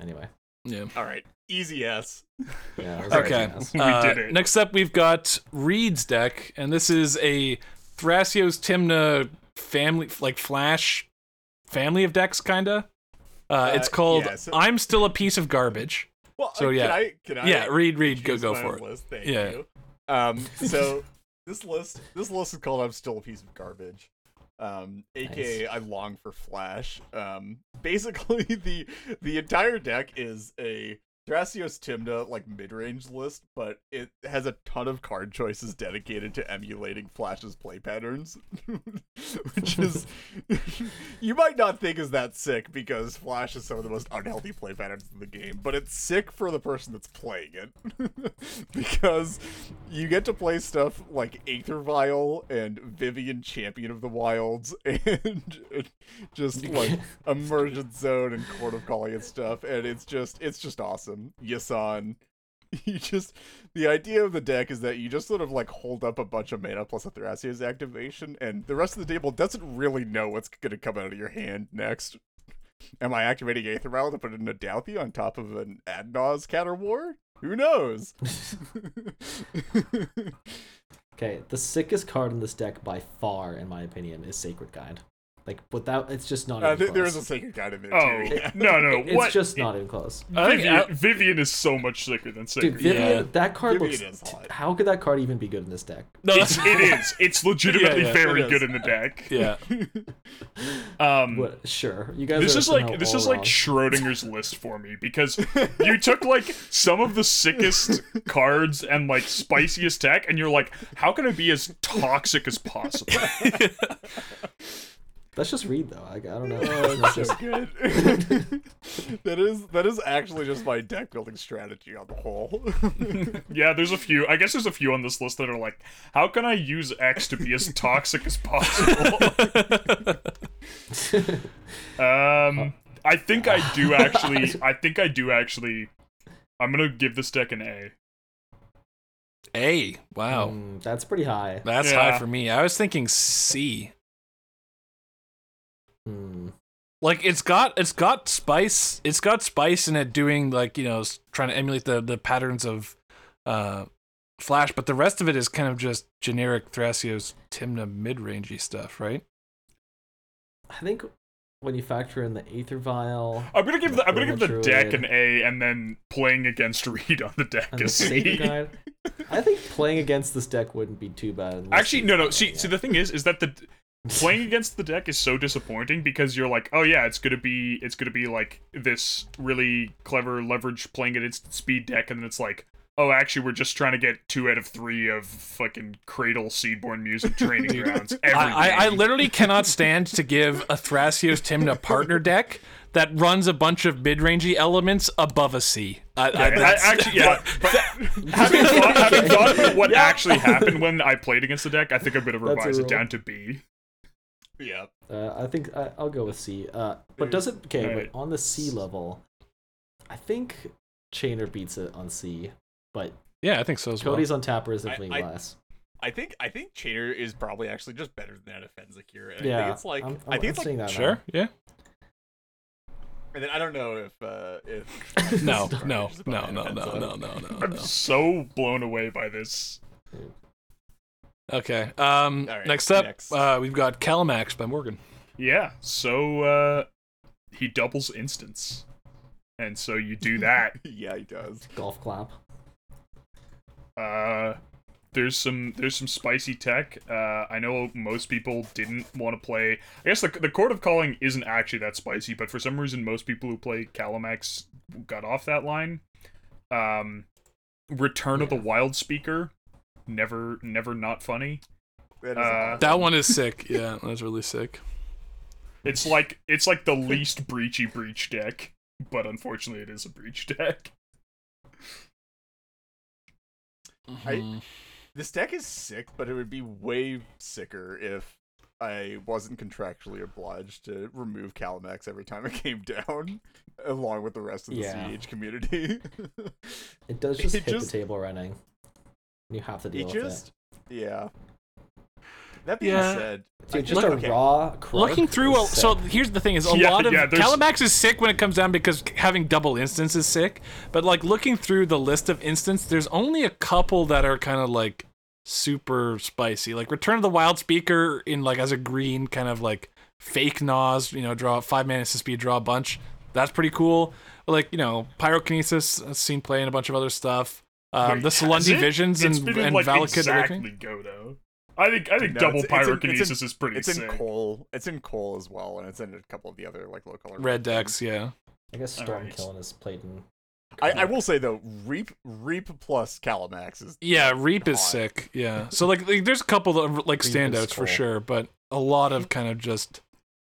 anyway, yeah. All right, easy S. yeah. Okay. like that. We Uh, did it. Next up, we've got Reed's deck, and this is a Thrasios Tymna family, like Flash family of decks, kinda. Uh, it's Uh, called yeah, so- "I'm Still a Piece of Garbage." Well, So, uh, yeah. can I? Can I? yeah, read, read, go, go my for it. List? Thank Yeah. you. Um, so (laughs) this list, this list is called "I'm Still a Piece of Garbage." Um, aka I long for Flash. Um, basically (laughs) the the entire deck is a Thrasios Tymna like mid range list, but it has a ton of card choices dedicated to emulating Flash's play patterns, (laughs) which is (laughs) you might not think is that sick because Flash is some of the most unhealthy play patterns in the game, but it's sick for the person that's playing it (laughs) because you get to play stuff like Aether Vial and Vivien Champion of the Wilds and just like Emergence Zone and Chord of Calling and stuff, and it's just it's just awesome. Yasan. (laughs) You just the idea of the deck is that you just sort of like hold up a bunch of mana plus a Thrasios activation, and the rest of the table doesn't really know what's gonna come out of your hand next. Am I activating Aether Vial to put in a Douthie on top of an Adnaz Counter War? Who knows? (laughs) (laughs) Okay, the sickest card in this deck by far, in my opinion, is Sacred Guide. Like without, it's just not. Uh, even th- there is a close. sacred guide in there Oh too. Yeah. (laughs) no no It's what? just not even close. I think Vivien, Vivien is so much sicker than Sacred. Dude, Vivien, Yeah. that card Vivien looks. is hot. How could that card even be good in this deck? No, It's, it is. (laughs) It's legitimately Yeah, yeah, very it is. good in the deck. (laughs) yeah. Um, What? Sure, you guys. this are is like this all is like. Schrodinger's list for me because you took like some of the sickest cards and like spiciest tech, and you're like, how can it be as toxic as possible? Let's just read though. I, I don't know. Oh, That's it's so just- good. (laughs) (laughs) that is that is actually just my deck building strategy on the whole. (laughs) yeah, there's a few. I guess there's a few on this list that are like, how can I use X to be as toxic as possible? um, I think I do actually. I think I do actually. I'm gonna give this deck an A. A. Wow. Mm, that's pretty high. That's Yeah. high for me. I was thinking C. Hmm. Like it's got it's got spice. It's got spice in it doing like, you know, trying to emulate the the patterns of uh Flash, but the rest of it is kind of just generic Thrasios Tymna mid-rangey stuff, right? I think when you factor in the Aether Vial I'm gonna give the I'm gonna give the Druid. deck an A, and then playing against (laughs) Reed on the deck and a the Sacred C. Guide, (laughs) I think playing against this deck wouldn't be too bad. Actually, no, no. See, see, the thing is, is that the playing against the deck is so disappointing because you're like, oh yeah, it's gonna be, it's gonna be like this really clever leverage playing against speed deck, and then it's like, oh, actually, we're just trying to get two out of three of fucking Cradle Seedborn Music training (laughs) grounds. Every I, I, I literally (laughs) cannot stand to give a Thrasios Tymna partner deck that runs a bunch of mid-rangey elements above a C. I, I, I- that's- actually, yeah. (laughs) But having thought, having thought about what actually happened when I played against the deck, I think I'm gonna revise it down to B. Yeah. Uh, I think I, I'll go with C. Uh, but does it okay? Right. But on the C level, I think Chainer beats it on C. But yeah, I think so as well. Codie's on Tapper is definitely I- less. I think I think Chainer is probably actually just better than Fenzik here. And I Yeah, think it's like I'm, I I'm, think I'm seeing like that. Sure. Yeah. and then I don't know if uh if No. Starfish (laughs) No. No. No. No. No. No. No. I'm no. so blown away by this. Okay. Um. All right, next up, next. Uh, we've got Kalamax by Morgan. Yeah, so uh he doubles instance. And so you do that. (laughs) yeah, he does. Golf clap. uh there's some there's some spicy tech. Uh I know most people didn't want to play I guess the the Chord of Calling isn't actually that spicy, but for some reason most people who play Kalamax got off that line. Um Return of the Wild Speaker. Never never not funny. That is Uh. That one is sick. Yeah, that's really sick. It's like it's like the least breachy breach deck, but unfortunately it is a breach deck. I-. This deck is sick, but it would be way sicker if I wasn't contractually obliged to remove Kalamax every time it came down, along with the rest of the Yeah. CH community. (laughs) It does just It hit just- the table running. You have to It deal with just, yeah. That being Yeah. said. Dude, I just think- a okay, raw. Looking through, a, so here's the thing: is a (laughs) Yeah, lot of yeah, Kalamax is sick when it comes down because having double instance is sick. But like looking through the list of instance, there's only a couple that are kind of like super spicy. Like Return of the Wild Speaker in like as a green kind of like fake Nas, you know, draw five mana to speed, draw a bunch. That's pretty cool. But, like you know, pyrokinesis, I've seen play in a bunch of other stuff. Um, Wait, the has Salundi? Visions and, been and like Valakut exactly Awakening. go though. I think I think No, double it's- it's in- it's in- pyrokinesis is pretty it's in coal. It's in coal as well, and it's in a couple of the other like low color Red decks, yeah. I guess Alright. Stormkiln is played in. I, I will say though, Reap Reap plus Kalamax is Yeah, Reap is sick. Yeah. (laughs) So like, like there's a couple of like standouts for sure, but a lot of kind of just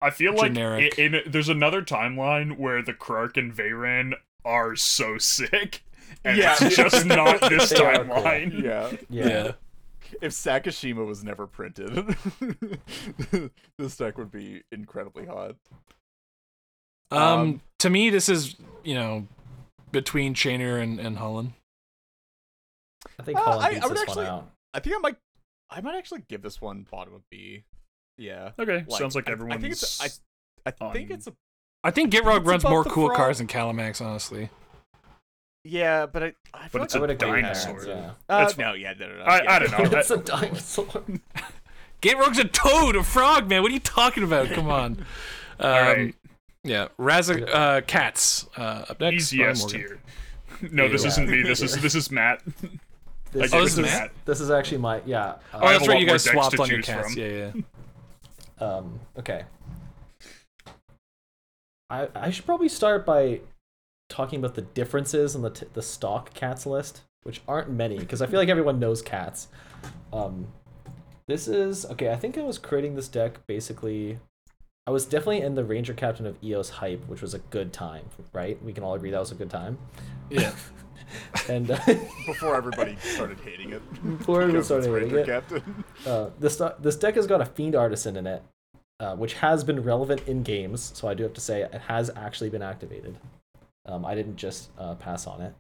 I feel like generic. in, in there's another timeline where the Krark and Veyran are so (laughs) sick, and Yeah. it's just (laughs) not this They are cool. timeline. yeah. Yeah. yeah. If Sakashima was never printed, (laughs) this deck would be incredibly hot. Um, Um, to me this is, you know, between Chainer and and Holland. I think Uh, Holland I- I beats would this actually- one out. I think I might, I might actually give this one bottom of B. Yeah. Okay, Like, sounds like I- I think it's- I think on- it's a I think Gitrog runs more cool frog. cards than Kalamax, honestly. Yeah, but I, I feel But it's like a I would agree with dinosaur. Yeah. uh, That's no, yeah, no, no, no. I- yeah. I don't know. (laughs) it's a dinosaur. (laughs) Gitrog's a toad, a frog, man. What are you talking about? Come on. (laughs) Um, All right, Yeah, Razak uh, Cats uh, up next. easy by S Morgan. tier. No, this Yeah. isn't me. This is this is Matt. This, Oh, this is Matt. this is actually my yeah. Oh, uh, I have that's a right. lot You more guys decks swapped to on your choose cats. from. Yeah, yeah. Um, okay. I I should probably start by talking about the differences in the t- the stock cats list, which aren't many because I feel like everyone knows cats. Um, this is okay. I think I was creating this deck basically. I was definitely in the Ranger Captain of Eos hype, which was a good time, right? We can all agree that was a good time. Yeah. (laughs) And uh, (laughs) before everybody started hating it. (laughs) Before everyone because started hating Ranger it. Captain. Uh, this this deck has got a fiend artisan in it, uh, which has been relevant in games. So I do have to say it has actually been activated. Um, I didn't just uh, pass on it.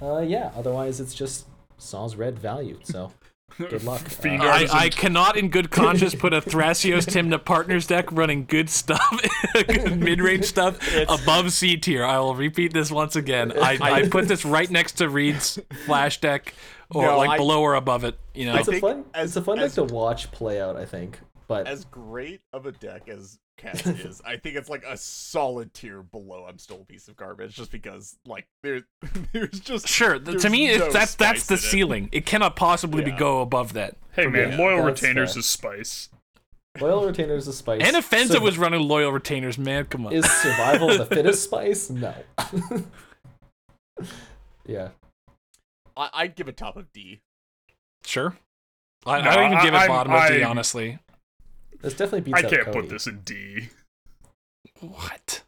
Uh, yeah. Otherwise, it's just Sans red value. So (laughs) good luck. Uh, I, Artisan. I cannot, in good conscience, put a Thrasios Tymna Partners deck running good stuff, (laughs) good mid range stuff, above C tier. I will repeat this once again. I, (laughs) I put this right next to Reed's Flash deck, or No, like I- below or above it. You know, it's a fun. as- it's a fun as- deck to watch play out. I think, but as great of a deck as Cats is, I think it's like a solid tier below I'm still a piece of garbage just because like there (laughs) there's just Sure. there's to me, no it's, that's that's the in it. ceiling. It. cannot possibly be Yeah. go above that. Hey man, Yeah, loyal that's retainers fair. is spice. loyal retainers is spice. And Offensive Sur- was running loyal retainers, man. Come on. is survival the (laughs) fittest spice? No. (laughs) yeah. I, I'd give it top of D. sure. I, No, I don't even I- give it I'm- bottom of D, honestly. This definitely beats I can't Codie. put this in D. What?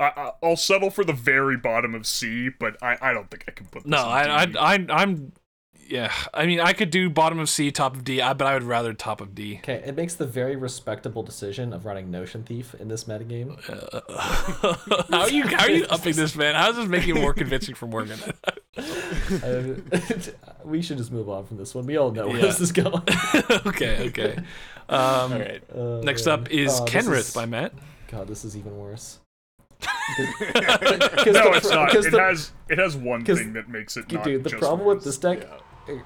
I, I, I'll settle for the very bottom of C, but I, I don't think I can put this No, in I, D. I, I, I'm. Yeah, I mean, I could do bottom of C, top of D, I- but I would rather top of D. Okay, it makes the very respectable decision of running Notion Thief in this metagame. Uh, (laughs) how are you? How are you upping this, man? How is this making it more convincing for Morgan? (laughs) Uh, (laughs) we should just move on from this one. We all know where Yeah. this is going. okay, okay. Um, All right. Uh, Next up is oh, Kenrith is- by Matt. God, this is even worse. no, the it's not. It the- has it has one 'cause- thing that makes it Dude, the just problem worse. with this deck.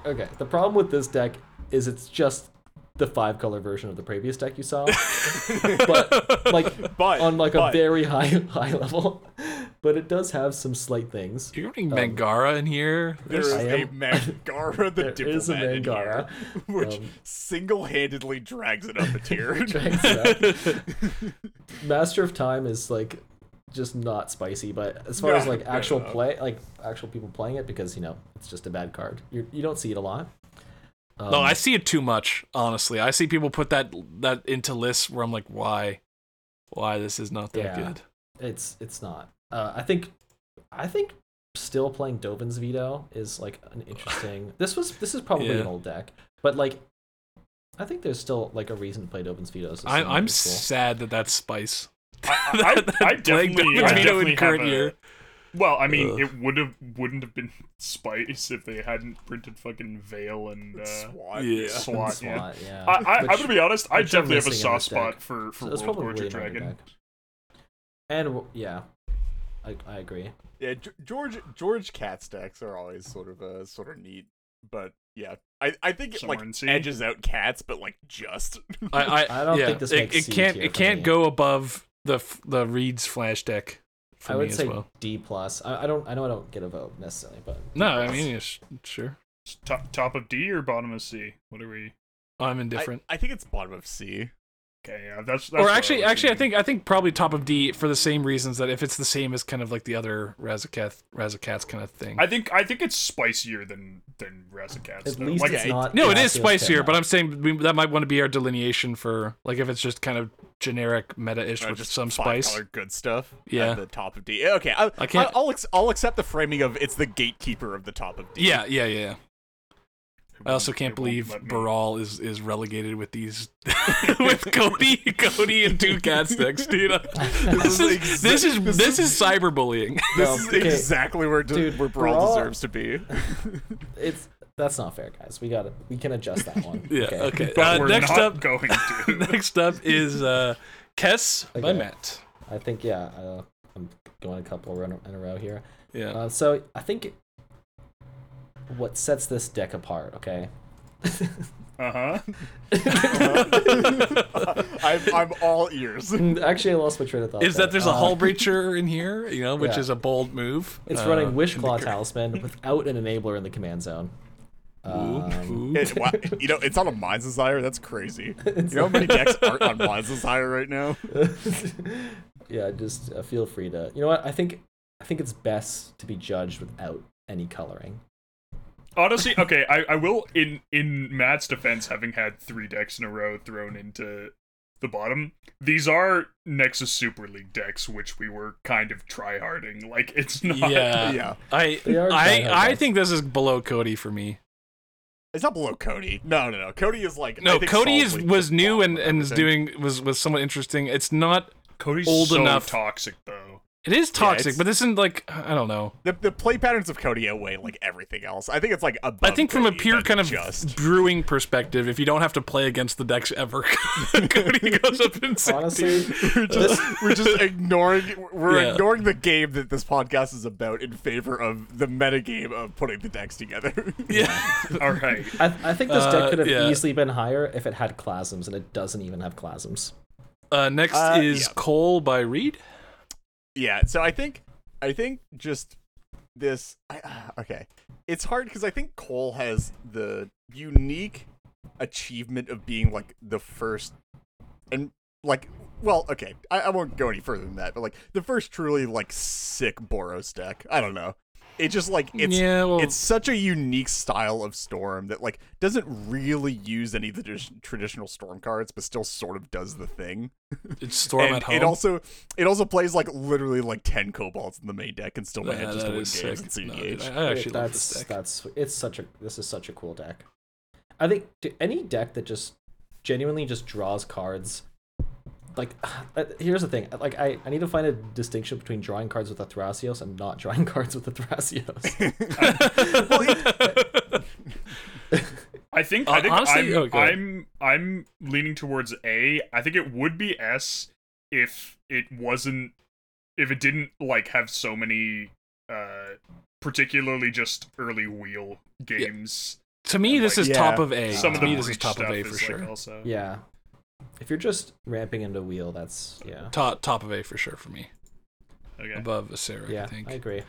Okay, the problem with this deck is it's just the five color version of the previous deck you saw, (laughs) but like But on like but, a very high (laughs) high level. But it does have some slight things. You're running Um, Mangara in here. There's a am- Mangara the There is a diplomat in Mangara. here, (laughs) which Um, single-handedly drags it up a tier. Drags it up. Master of Time is like just not spicy, but as far as like actual no. play, like actual people playing it, because you know it's just a bad card. You you don't see it a lot. Um, no, I see it too much. Honestly, I see people put that that into lists where I'm like, why, why this is not that Yeah. good. it's it's not. Uh, I think I think still playing Dovin's Veto is like an interesting. (sighs) This was this is probably Yeah. an old deck, but like I think there's still like a reason to play Dovin's Veto. So I, I'm cool. sad that that's spice. I, I, (laughs) I Playing definitely, Dovin's I Veto in definitely have current a, year. Well, I mean, Ugh. it would have wouldn't have been Spice if they hadn't printed fucking Veil and uh, Swat. yeah. Yeah. Swat. Yeah. Yeah. I, I, I'm gonna be honest. I definitely have a soft spot for for so World probably Gorger Dragon. And yeah, I I agree. Yeah, George George cat stacks are always sort of uh, sort of neat, but yeah, I I think it Somewhere like edges out cats, but like just. I, I, I don't yeah, think this it, makes it C can't tier it can't me. go above the f- the Reed's flash deck for I me would as say well. D plus. I, I don't I know I don't get a vote necessarily, but D No, I mean, yeah, sh- sure. Top top of D or bottom of C? What are we? I'm indifferent. I think it's bottom of C. Okay, yeah, that's. that's or what I actually, was actually, I think I think probably top of D for the same reasons that if it's the same as kind of like the other Razaketh Razakats kind of thing. I think I think it's spicier than than Razakats. at though. least like, it's it- not. no, it is spicier, but I'm saying we, that might want to be our delineation for like if it's just kind of generic meta-ish Uh, with just some spice. color good stuff. Yeah. at the top of D. Okay, I, I can't- I, will ex- I'll accept the framing of it's the gatekeeper of the top of D. Yeah, yeah, yeah. yeah. I also can't believe let Baral is is relegated with these (laughs) with Codie, Codie and two cat sticks, dude. (laughs) This is this is this this is cyberbullying. This is okay. exactly where de- Dude, where Baral Baral- deserves to be. (laughs) It's that's not fair, guys. We got to We can adjust that one. (laughs) Yeah. Okay. But Uh, we're next not up, going to. (laughs) next up is uh, Kess by Matt. I think yeah. Uh, I'm going a couple in a, in a row here. Yeah. Uh, so I think what sets this deck apart, okay? (laughs) Uh huh. I'm, I'm all ears. Actually, I lost my train of thought. is there. that there's a Uh, hull breacher in here, you know, which yeah. is a bold move. It's Uh, running in Wishclaw the- Talisman without an enabler in the command zone. Ooh, Um. It- (laughs) wow, you know, it's on a Minds Desire. That's crazy. You know how many decks (laughs) aren't on Minds Desire right now? (laughs) yeah, just uh, feel free to. You know what? I think I think it's best to be judged without any coloring. Honestly, okay, I, I will in in Matt's defense, having had three decks in a row thrown into the bottom. These are Nexus Super League decks, which we were kind of tryharding. Like it's not. Yeah. Yeah. I I I think this is below Codie for me. It's not below Codie. No, no, no. Codie is like No, Codie is was new and and is doing was was somewhat interesting. It's not Codie's Old so enough. toxic though. It is toxic, it's- but this isn't like I don't know. The, the play patterns of Codie outweigh like everything else. I think it's like above I think from a pure kind of just brewing perspective, if you don't have to play against the decks ever, (laughs) Codie goes up in Honestly, we're just we're just (laughs) ignoring we're Yeah. ignoring the game that this podcast is about in favor of the meta game of putting the decks together. (laughs) yeah. All right. I, I think this Uh, deck could have yeah. easily been higher if it had Clasms, and it doesn't even have Clasms. Uh, next Uh, is yeah. Cole by Reed. Yeah, so I think I think just this I, uh, okay. It's hard because I think Cole has the unique achievement of being like the first and like well, okay, I, I won't go any further than that, but like the first truly like sick Boros deck. I don't know. It just like it's yeah, well, it's such a unique style of storm that like doesn't really use any of the tradi- traditional storm cards but still sort of does the thing it's Storm at home. it also it also plays like literally like 10 kobolds in the main deck and still Yeah, manages that to win is games sick. in No, CDH. dude, I I actually love that's this deck. that's it's such a this is such a cool deck. I think any deck that just genuinely just draws cards. Like, (sighs) uh, here's the thing. Like, I, I need to find a distinction between drawing cards with a Thrasios and not drawing (laughs) cards with a Thrasios. (laughs) I think Uh, I think honestly- I'm, oh. I'm I'm leaning towards A. I think it would be S if it wasn't if it didn't like have so many uh particularly just early wheel games. to me, and, this like, is yeah, top of A. Some to of me, this is top of A for is, like, sure. also yeah. If you're just ramping into wheel, that's yeah. Top top of A for sure for me. okay. Above Acererak, Yeah, I think. I agree.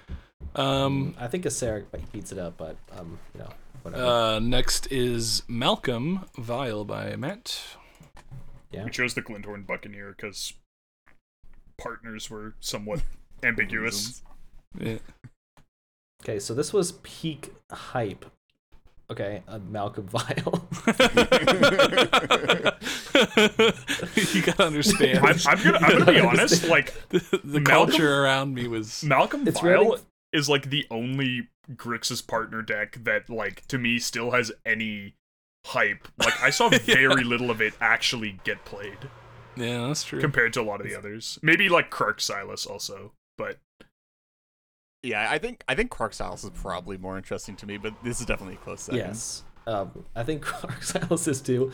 Um, I think Acererak beats it up, but um, you know, whatever. uh, next is Malcolm Vile by Matt. yeah. We chose the Glinthorn Buccaneer because partners were somewhat ambiguous. (laughs) Yeah. Okay, so this was peak hype. Okay, uh, Malcolm Vile. (laughs) you gotta understand. I'm, I'm gonna I'm gonna be (laughs) honest. Like the, the Malcolm- culture around me was. Malcolm It's Vile really- is like the only Grixis partner deck that like to me still has any hype. Like I saw (laughs) very little of it actually get played Yeah, that's true. compared to a lot of the others. Maybe like Krark Silas also, but yeah i think i think Krark Silas is probably more interesting to me but this is definitely a close second yes. Um, I think (laughs) Silas is too.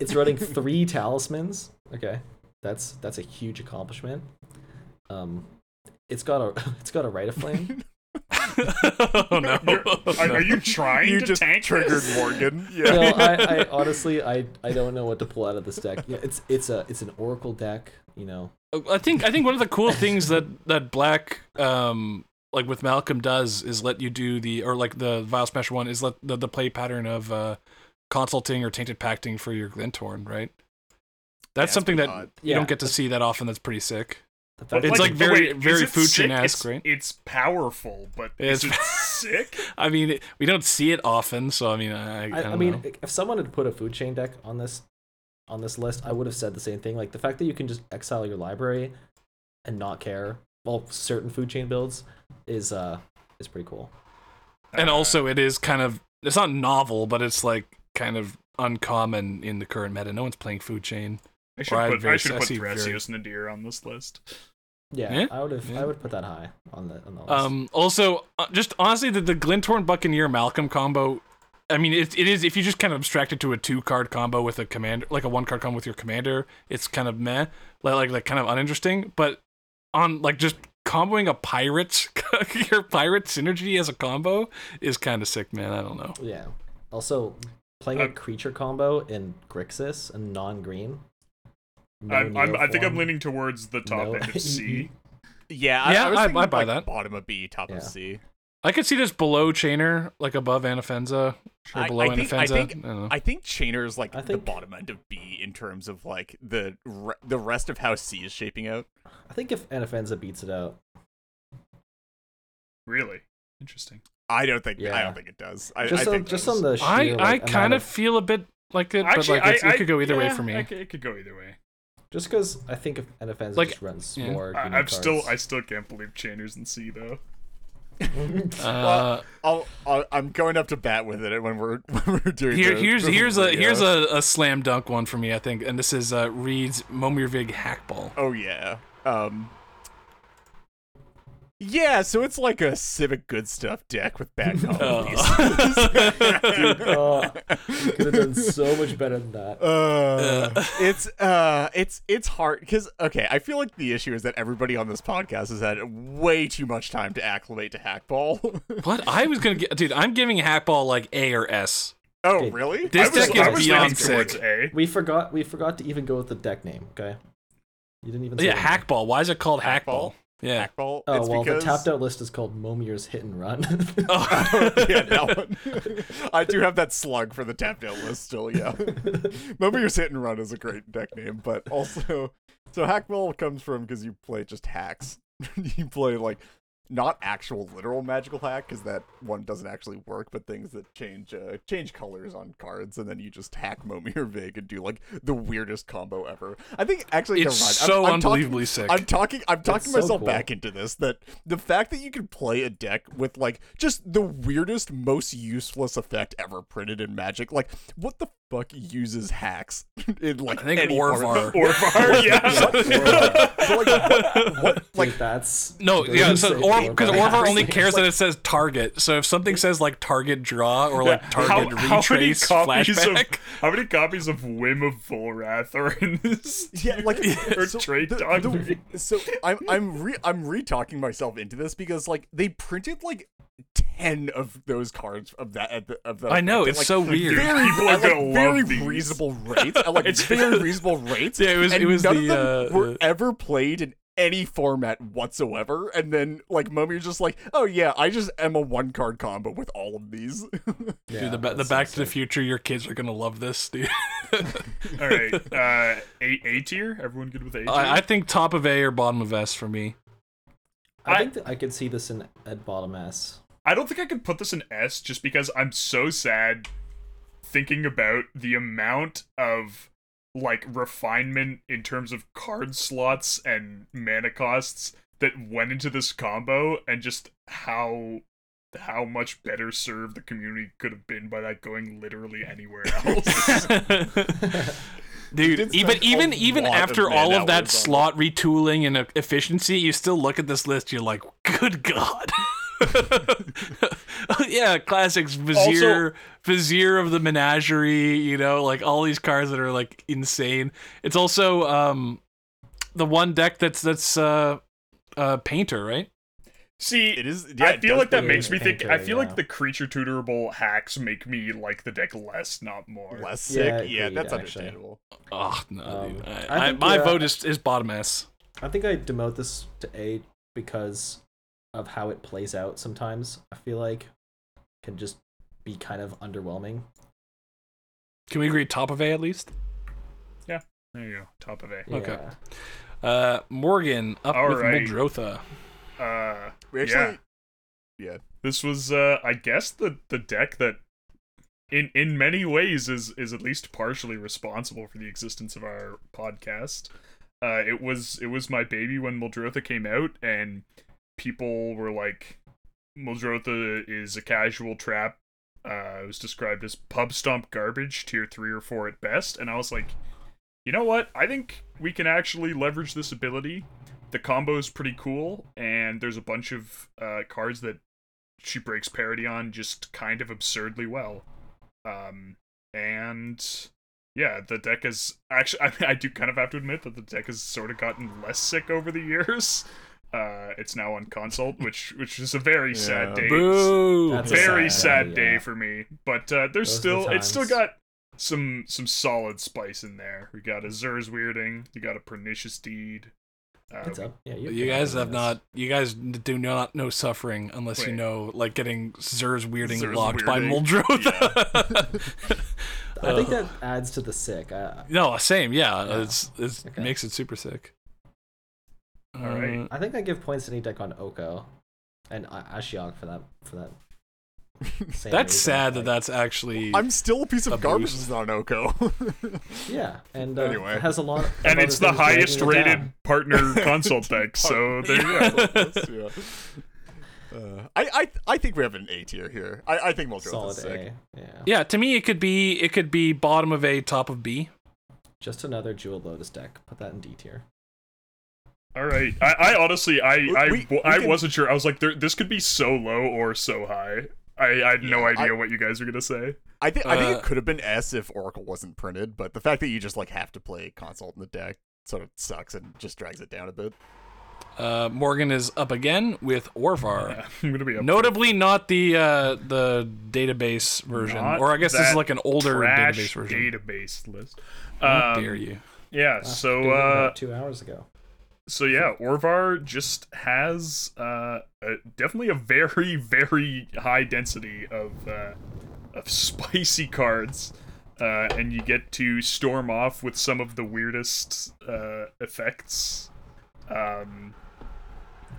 It's running (laughs) three talismans. Okay, that's that's a huge accomplishment. Um, it's got a (laughs) it's got a rite of flame. oh no! are, are you trying you to just tank triggered this? morgan no, yeah I, I honestly I I don't know what to pull out of this deck. Yeah, it's it's a it's an oracle deck. You know. I think I think one of the cool things that that Black um like with Malcolm does is let you do the or like the Vile Smash one is let the, the play pattern of uh consulting or tainted pacting for your Glint-Horn, right? That's it's something that odd. you Yeah. don't get to see that often. That's pretty sick. The It's that- like very- wait, very is it sick? Fuchin-esque, right? It's powerful, but It's- is it (laughs) sick? I mean, it, we don't see it often, so I mean, I, I, I, don't I mean, know. if someone had put a food chain deck on this on this list, I would have said the same thing. Like the fact that you can just exile your library and not care. Well, certain food chain builds is uh is pretty cool. and also it is kind of it's not novel, but it's like kind of uncommon in the current meta. No one's playing food chain. I should put, very- I should I put see very- Thrasios Nadir on this list. Yeah, Yeah, I would have yeah. I would put that high on the on the list. Um, also, uh, just honestly, the, the Glint-Horn Buccaneer Malcolm combo. I mean, it, it is if you just kind of abstract it to a two card combo with a commander, like a one card combo with your commander, it's kind of meh, like like, like kind of uninteresting. But on like just comboing a pirate, (laughs) your pirate synergy as a combo is kind of sick, man. I don't know. yeah. Also, playing a Um, creature combo in Grixis and non-green. no I'm, I'm, I think I'm leaning towards the top No. end of (laughs) C. yeah I, Yeah, I, I- I buy like, that. bottom of b top Yeah. of c I could see this below Chainer, like above Anafenza, or I- below I think- I Anafenza. think- I don't know. I think Chainer is like I the think- bottom end of B in terms of like the re- the rest of how C is shaping out. I think if Anafenza beats it out, Really interesting. I don't think I don't think it does. I, just I on, just on the sheer, I like, I kind of feel a bit like it, Actually, but like it's, I, it could go either way for me. I c- it could go either way. just because I think if Anafenza Like- just runs yeah. more. I, I'm still. I still can't believe Chainer's in C though. (laughs) Uh, I'll, I'll, I'm going up to bat with it when we're (laughs) when we're doing. Here, the- here's the here's a here's a, a slam dunk one for me, I think, and this is uh, Reed's Momirvig Hackball. Oh yeah. Um. Yeah, so it's like a Civic Good Stuff deck with bad (laughs) combo Oh. pieces. (laughs) Oh, you could have done so much better than that. Uh, Yeah. it's uh it's it's hard because okay i feel like the issue is that everybody on this podcast has had way too much time to acclimate to hackball (laughs) What I was gonna get, dude? I'm giving Hackball like A or S. oh Okay. really This I was, deck is I was beyond sick. A. We forgot. We forgot to even go with the deck name. Okay, you didn't even. Say Yeah, the. Hackball. Why is it called Hackball? Hackball? Yeah. hackball Oh it's well, because the tapped out list is called Momier's Hit and Run. (laughs) Oh. yeah, that one. I do have that slug for the tapped out list still, yeah. (laughs) Remember your hit and run is a great deck name, but also so hackball comes from because you play just hacks. (laughs) you play like not actual literal magical hack because that one doesn't actually work, but things that change uh, change colors on cards, and then you just hack Momi or Vig and do like the weirdest combo ever. I think actually It's never mind. so I'm, I'm talking- unbelievably sick. I'm talking. I'm talking so myself cool. back into this. That the fact that you can play a deck with like just the weirdest, most useless effect ever printed in Magic. Like, what the fuck uses hacks (laughs) in like I think any Orvar. (laughs) Orvar, (laughs) yeah. So, like, what, what, like like that's No, yeah, so say or because Orvar. Orvar only (laughs) cares like- that it says target. So if something says like target draw or like Yeah, target how, how retrace copies flashback, of (laughs) how many copies of Whim of Volrath are in this? Yeah, (laughs) like or so Trade the- Dog. the- so I'm I'm re I'm re-talking myself into this because like they printed like ten of those cards of that at the, of that. I know, at, it's like, so weird. Very, People are at, gonna love very these. reasonable rates. At, like it's very reasonable rates. Yeah, it was- and it was none the, of them uh, were uh, ever played in any format whatsoever. And then like Mummy was just like, oh yeah, I just am a one card combo with all of these. Yeah, (laughs) dude, the, ba- the Back to the. Future, your kids are gonna love this, dude. (laughs) All right, uh, A A tier. Everyone good with A tier? I, I think top of A or bottom of S for me. I I- think that I could see this in at bottom S. I don't think I could put this in S just because I'm so sad thinking about the amount of like refinement in terms of card slots and mana costs that went into this combo and just how how much better served the community could have been by that going literally anywhere (laughs) else. Dude, even even even lot of after all of that hours on it. slot retooling and e- efficiency, you still look at this list. You're like, good god. (laughs) (laughs) yeah, classics Vizier, Vizier of the Menagerie. You know, like all these cards that are like insane. It's also um the one deck that's that's uh uh Painter, right? See, it is. Yeah, I feel like that makes me think. I feel yeah. like the creature tutorable hacks make me like the deck less, not more. less sick. Yeah, agreed, that's actually. understandable. Oh no, Um, dude. I, I I, think, my uh, vote is is bottom S. I think I demote this to A because of how it plays out. Sometimes I feel like can just be kind of underwhelming. Can we agree top of A at least? Yeah. There you go, top of A. Okay. Uh, Morgan up with Alrighty. Muldrotha. Uh, We actually. Yeah. Yeah. this was, uh, I guess, the the deck that, in in many ways, is is at least partially responsible for the existence of our podcast. Uh, it was it was my baby when Muldrotha came out, and people were like, Muldrotha is a casual trap. Uh, it was described as pub stomp garbage, tier three or four at best, and I was like, you know what? I think we can actually leverage this ability. The combo is pretty cool, and there's a bunch of uh, cards that she breaks parity on just kind of absurdly well. Um, and yeah, the deck has actually. (laughs) I, I do kind of have to admit that the deck has sort of gotten less sick over the years. (laughs) Uh, it's now on consult, which which is a very sad day. Boo! That's a Very sad sad day, day yeah. for me. But uh, there's Those are the still it's still got some some solid spice in there. We got a Zur's weirding. You got a pernicious deed. Uh, It's up. Yeah, you, You guys have not. You guys do not know suffering unless you know, like getting Zur's weirding Zur's locked by weirding. Muldrotha. I think (laughs) that adds to the sick. I, no, same. Yeah, Yeah. it's it Okay. makes it super sick. All right. Uh, I think I give points to any deck on Oko, and A- Ashiok for that for that. (laughs) That's reason, sad that that's actually. I'm still a piece of A garbage boost. that's not Oko. (laughs) Yeah, and uh, Anyway. it has a lot. a (laughs) and it's the highest rated down. partner consult deck. So there you go. yeah. Uh, I, I I think we have an A tier here. I, I think Muldrotha's Solid sick. A. Yeah. yeah, to me, it could be it could be bottom of A, top of B. Just another Jewel Lotus deck. Put that in D tier. All right. I, I honestly, I, I, We- we I can- wasn't sure. I was like, there, this could be so low or so high. I, I had no Yeah, idea I- what you guys were gonna say. I think I think Uh, it could have been S if Oracle wasn't printed, but the fact that you just like have to play consult in the deck sort of sucks and just drags it down a bit. Uh, Morgan is up again with Orvar. Yeah, (laughs) I'm gonna be up Notably, not the uh, the database version, Not or I guess this is like an older trash database version. database list. How Um, dare you? Yeah. Last So, uh, two hours ago. So yeah, Orvar just has uh, a, definitely a very, very high density of uh, of (laughs) spicy cards, uh, and you get to storm off with some of the weirdest uh, effects, um,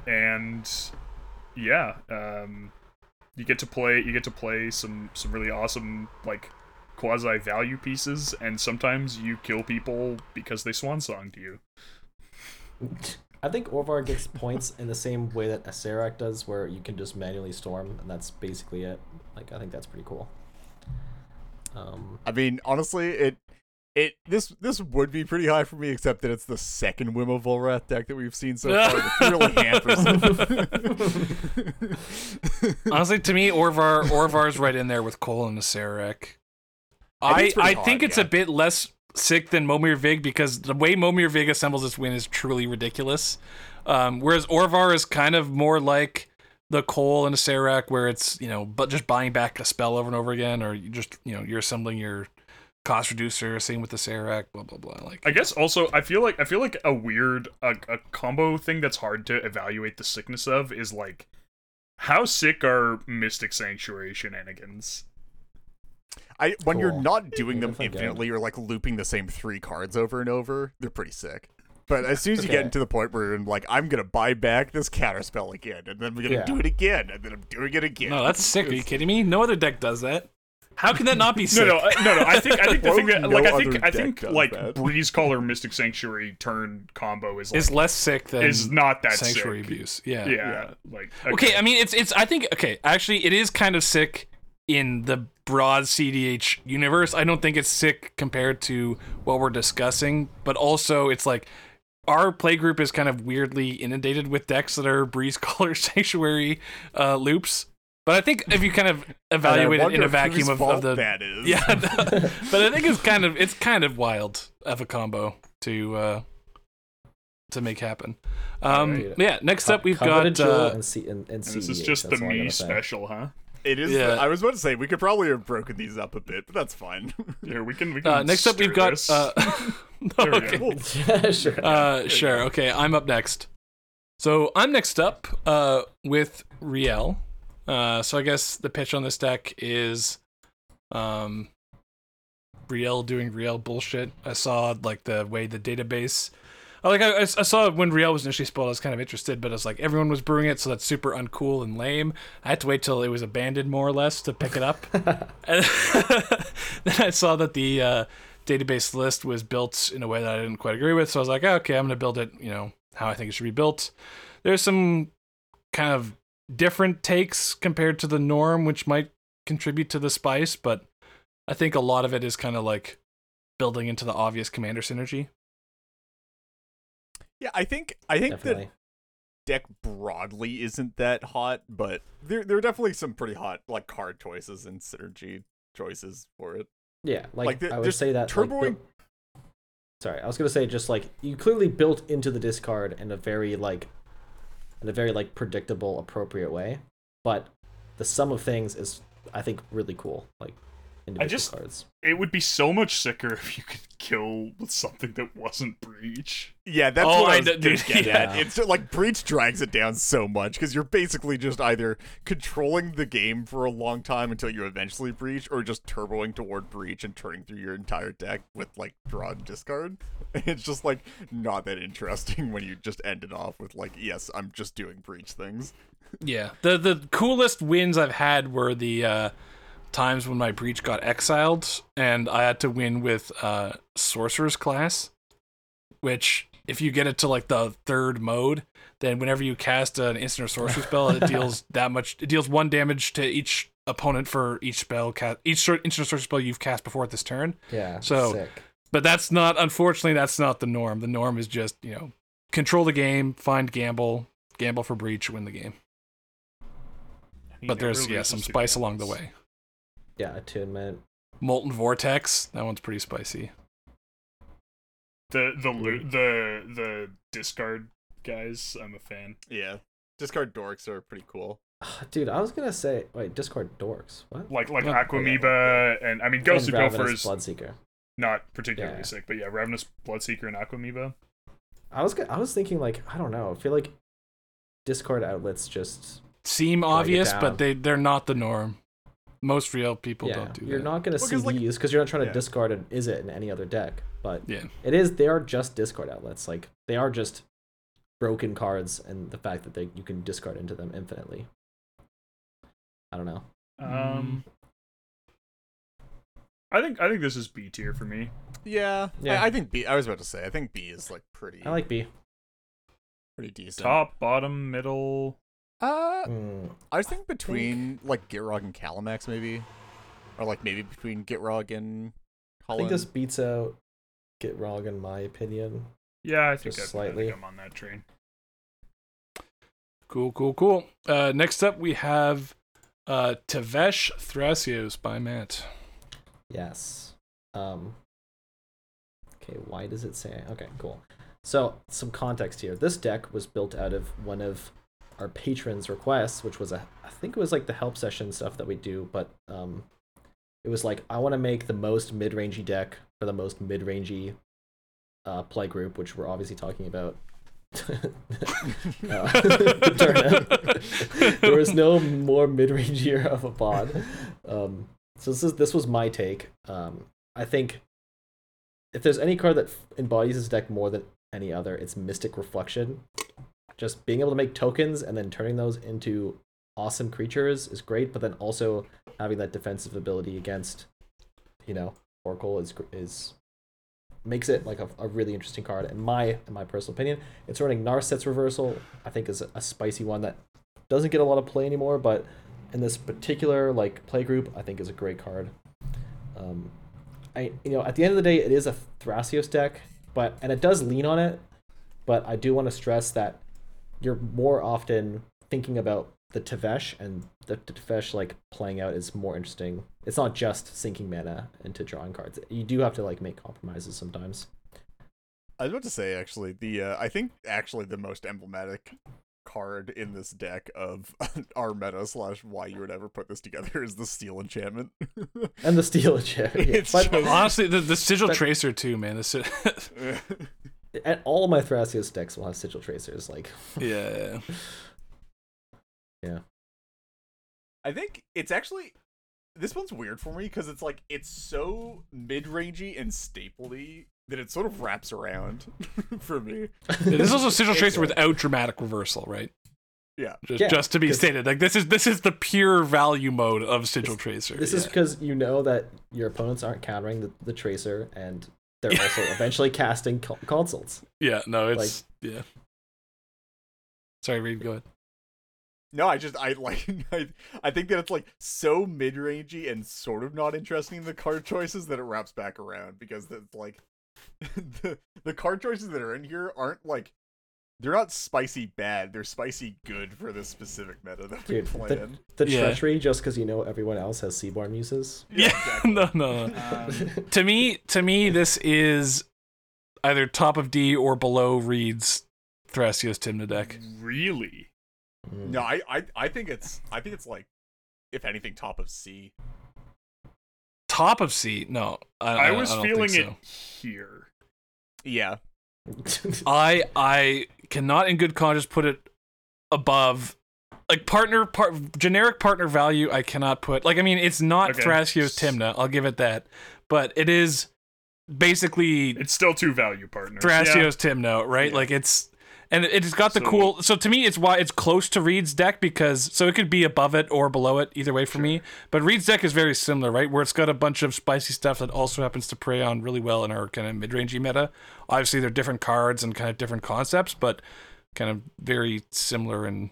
and yeah, um, you get to play you get to play some some really awesome like quasi value pieces, and sometimes you kill people because they swan song to you. I think Orvar gets points in the same way that Acererak does, where you can just manually storm, and that's basically it. Like, I think that's pretty cool. Um, I mean, honestly, it it this this would be pretty high for me, except that it's the second Whim of Volrath deck that we've seen so far. that really hampers. (laughs) Honestly, to me, Orvar Orvar's right in there with Cole and Nasarek. I think I it's pretty I hot, think it's yeah. a bit less sick than Momir Vig because the way Momir Vig assembles this win is truly ridiculous. Um, whereas Orvar is kind of more like the Cole and the Serac, where it's you know, but just buying back a spell over and over again, or you just you know you're assembling your cost reducer. Same with the Serac, blah blah blah. Like I guess also I feel like I feel like a weird a, a combo thing that's hard to evaluate the sickness of is like how sick are Mystic Sanctuary shenanigans? I when you're not doing them Definitely good. infinitely or like looping the same three cards over and over, they're pretty sick. But as soon as you Okay. get into the point where you're like, I'm gonna buy back this counterspell again, and then we're gonna Yeah. do it again, and then I'm doing it again. no, that's sick. Are you kidding me? No other deck does that. How can that not be (laughs) sick? no, I- no, no. I think I think the thing would that no like I think I think like that? Breeze Caller Mystic Sanctuary turn combo is like is less sick than is not that sanctuary sick. abuse. Yeah. Yeah, like Okay, I mean it's it's I think okay, actually it is kind of sick in the broad CDH universe. I don't think it's sick compared to what we're discussing, but also it's like our playgroup is kind of weirdly inundated with decks that are breeze (laughs) color sanctuary uh, loops. But I think if you kind of (laughs) evaluate it in a vacuum of, fault of the that (laughs) is. yeah, but I think it's kind of it's kind of wild of a combo to uh to make happen. Um Alright. yeah, next up we've Coveted got Jewel uh, and, C- and, and and this is just the that's all I me special, huh? It is. Yeah. I was about to say we could probably have broken these up a bit, but that's fine. (laughs) Here we can we can Uh, next up, we've got. this. Uh, (laughs) (laughs) There we okay. go. Yeah, sure. Uh, sure. Okay, I'm up next. So I'm next up uh, with Rielle. Uh, so I guess the pitch on this deck is, um, Rielle doing Rielle bullshit. I saw like the way the database. I Like I, I saw when Rielle was initially spoiled, I was kind of interested, but it's like everyone was brewing it, so that's super uncool and lame. I had to wait till it was abandoned, more or less, to pick it up. (laughs) And (laughs) then I saw that the uh, database list was built in a way that I didn't quite agree with. So I was like, okay, I'm going to build it, you know, how I think it should be built. There's some kind of different takes compared to the norm, which might contribute to the spice, but I think a lot of it is kind of like building into the obvious commander synergy. Yeah, I think I think the Definitely. deck broadly isn't that hot, but there there are definitely some pretty hot like card choices and synergy choices for it. Yeah, like, like the- I would say that. like, turboing- Sorry, I was gonna say just like you clearly built into the discard in a very like, in a very like predictable, appropriate way, but the sum of things is, I think, really cool. Like individual just- cards. It would be so much sicker if you could kill with something that wasn't breach. Yeah, that's Oh, what I I, was d- gonna dude, (laughs) yeah. at. It's like breach drags it down so much because you're basically just either controlling the game for a long time until you eventually breach, or just turboing toward breach and turning through your entire deck with like draw and discard. (laughs) It's just like not that interesting (laughs) when you just end it off with like, yes, I'm just doing breach things. Yeah. The the coolest wins I've had were the uh, times when my breach got exiled and I had to win with uh, sorcerer's class, which if you get it to like the third mode, then whenever you cast an instant or sorcery spell, it (laughs) deals that much. It deals one damage to each opponent for each spell cast, each instant or sorcery spell you've cast before at this turn. Yeah. So- sick. But that's not, unfortunately, that's not the norm. The norm is just you know control the game, find gamble, gamble for breach, win the game. He But there's yeah some spice along the way. Yeah, attunement. Molten Vortex, that one's pretty spicy. The the lo- the the discard guys, I'm a fan. Yeah. Discard dorks are pretty cool. Ah, dude, I was gonna say wait, Discord dorks. What? Like like Oh, Aquamoeba and I mean Ghost And of Gopher Ravenous is Bloodseeker. not particularly Yeah. sick, but yeah, Ravenous Bloodseeker and Aquamoeba. I was I was thinking like I don't know. I feel like Discord outlets just Seem obvious, but they they're not the norm. Most real people yeah. don't do that. you're that. not gonna Well, see 'cause, like- these because you're not trying to yeah. discard an is it in any other deck. But Yeah. it is they are just discard outlets. Like they are just broken cards, and the fact that they you can discard into them infinitely. I don't know. Um I think I think this is B tier for me. Yeah. Yeah. I, I think B I was about to say, I think B is like pretty I like B. pretty decent. Top, bottom, middle. Uh Mm, I was thinking between like Gitrog and Kalamax maybe. Or like maybe between Gitrog and I think this beats out Gitrog in my opinion. Yeah, I think Just I've- I slightly. think I'm on that train. Cool, cool, cool. Uh, next up, we have uh, Tevesh Thrasios by Matt. Yes. Um. Okay, why does it say? Okay, cool. So, some context here. This deck was built out of one of our patrons' requests, which was a, I think it was like the help session stuff that we do, but um, it was like I want to make the most mid-rangey deck for the most mid-rangey uh, play group, which we're obviously talking about. (laughs) uh, (laughs) there was no more mid-rangier of a pod. Um, so this is this was my take. Um, I think if there's any card that embodies this deck more than any other, it's Mystic Reflection. Just being able to make tokens and then turning those into awesome creatures is great, but then also having that defensive ability against, you know, Oracle is is makes it like a, a really interesting card. In my in my personal opinion, it's running Narset's Reversal. I think is a, a spicy one that doesn't get a lot of play anymore, but in this particular like play group, I think is a great card. Um, I you know at the end of the day, it is a Thrasios deck, but and it does lean on it, but I do want to stress that you're more often thinking about the Tevesh and the, the Tevesh like playing out is more interesting. It's not just sinking mana into drawing cards. You do have to like make compromises sometimes. I was about to say actually the uh, I think actually the most emblematic card in this deck of (laughs) our meta slash why you would ever put this together is the steel enchantment. (laughs) And the steel enchantment. Yeah. It's But just- Honestly, the, the sigil But- tracer too, man. The si- (laughs) and all my Thrasios decks will have sigil tracers. Like (laughs) yeah, yeah. I think it's actually this one's weird for me because it's like it's so mid-rangey and stapley that it sort of wraps around (laughs) for me. This is also sigil tracer like- without dramatic reversal, right? Yeah. Just, Yeah, just to be stated, like this is this is the pure value mode of sigil tracer. This is because you know that your opponents aren't countering the, the tracer, and they're also eventually casting co- consults. yeah, no, it's like, yeah. Sorry, Reed, go ahead. No, I just I (laughs) like I, I think that it's like so mid-rangey and sort of not interesting in the card choices that it wraps back around because it's like (laughs) the the card choices that are in here aren't like they're not spicy bad, they're spicy good for this specific meta that we Dude, play the- in. The Yeah. treachery, just because you know everyone else has Seedborn Muses. Yeah, (laughs) exactly. no, no, no. Um, (laughs) to me, to me, this is either top of D or below Reed's Thrasios Tymna deck. really? Mm. No, I, I I think it's I think it's like if anything top of C. Top of C? No, I, I, I was don't feeling think it here. Yeah. (laughs) I I cannot in good conscience put it above like partner part generic partner value I cannot put like I mean it's not Okay. Thrasios Tymna I'll give it that but it is basically It's still two value partners. Thrasios Tymna right Yeah. like it's and it's got the So- cool so to me it's why it's close to Reed's deck because so it could be above it or below it either way for me. But Reed's deck is very similar right? Where it's got a bunch of spicy stuff that also happens to prey on really well in our kind of mid-rangey meta. Obviously they're different cards and kind of different concepts but kind of very similar in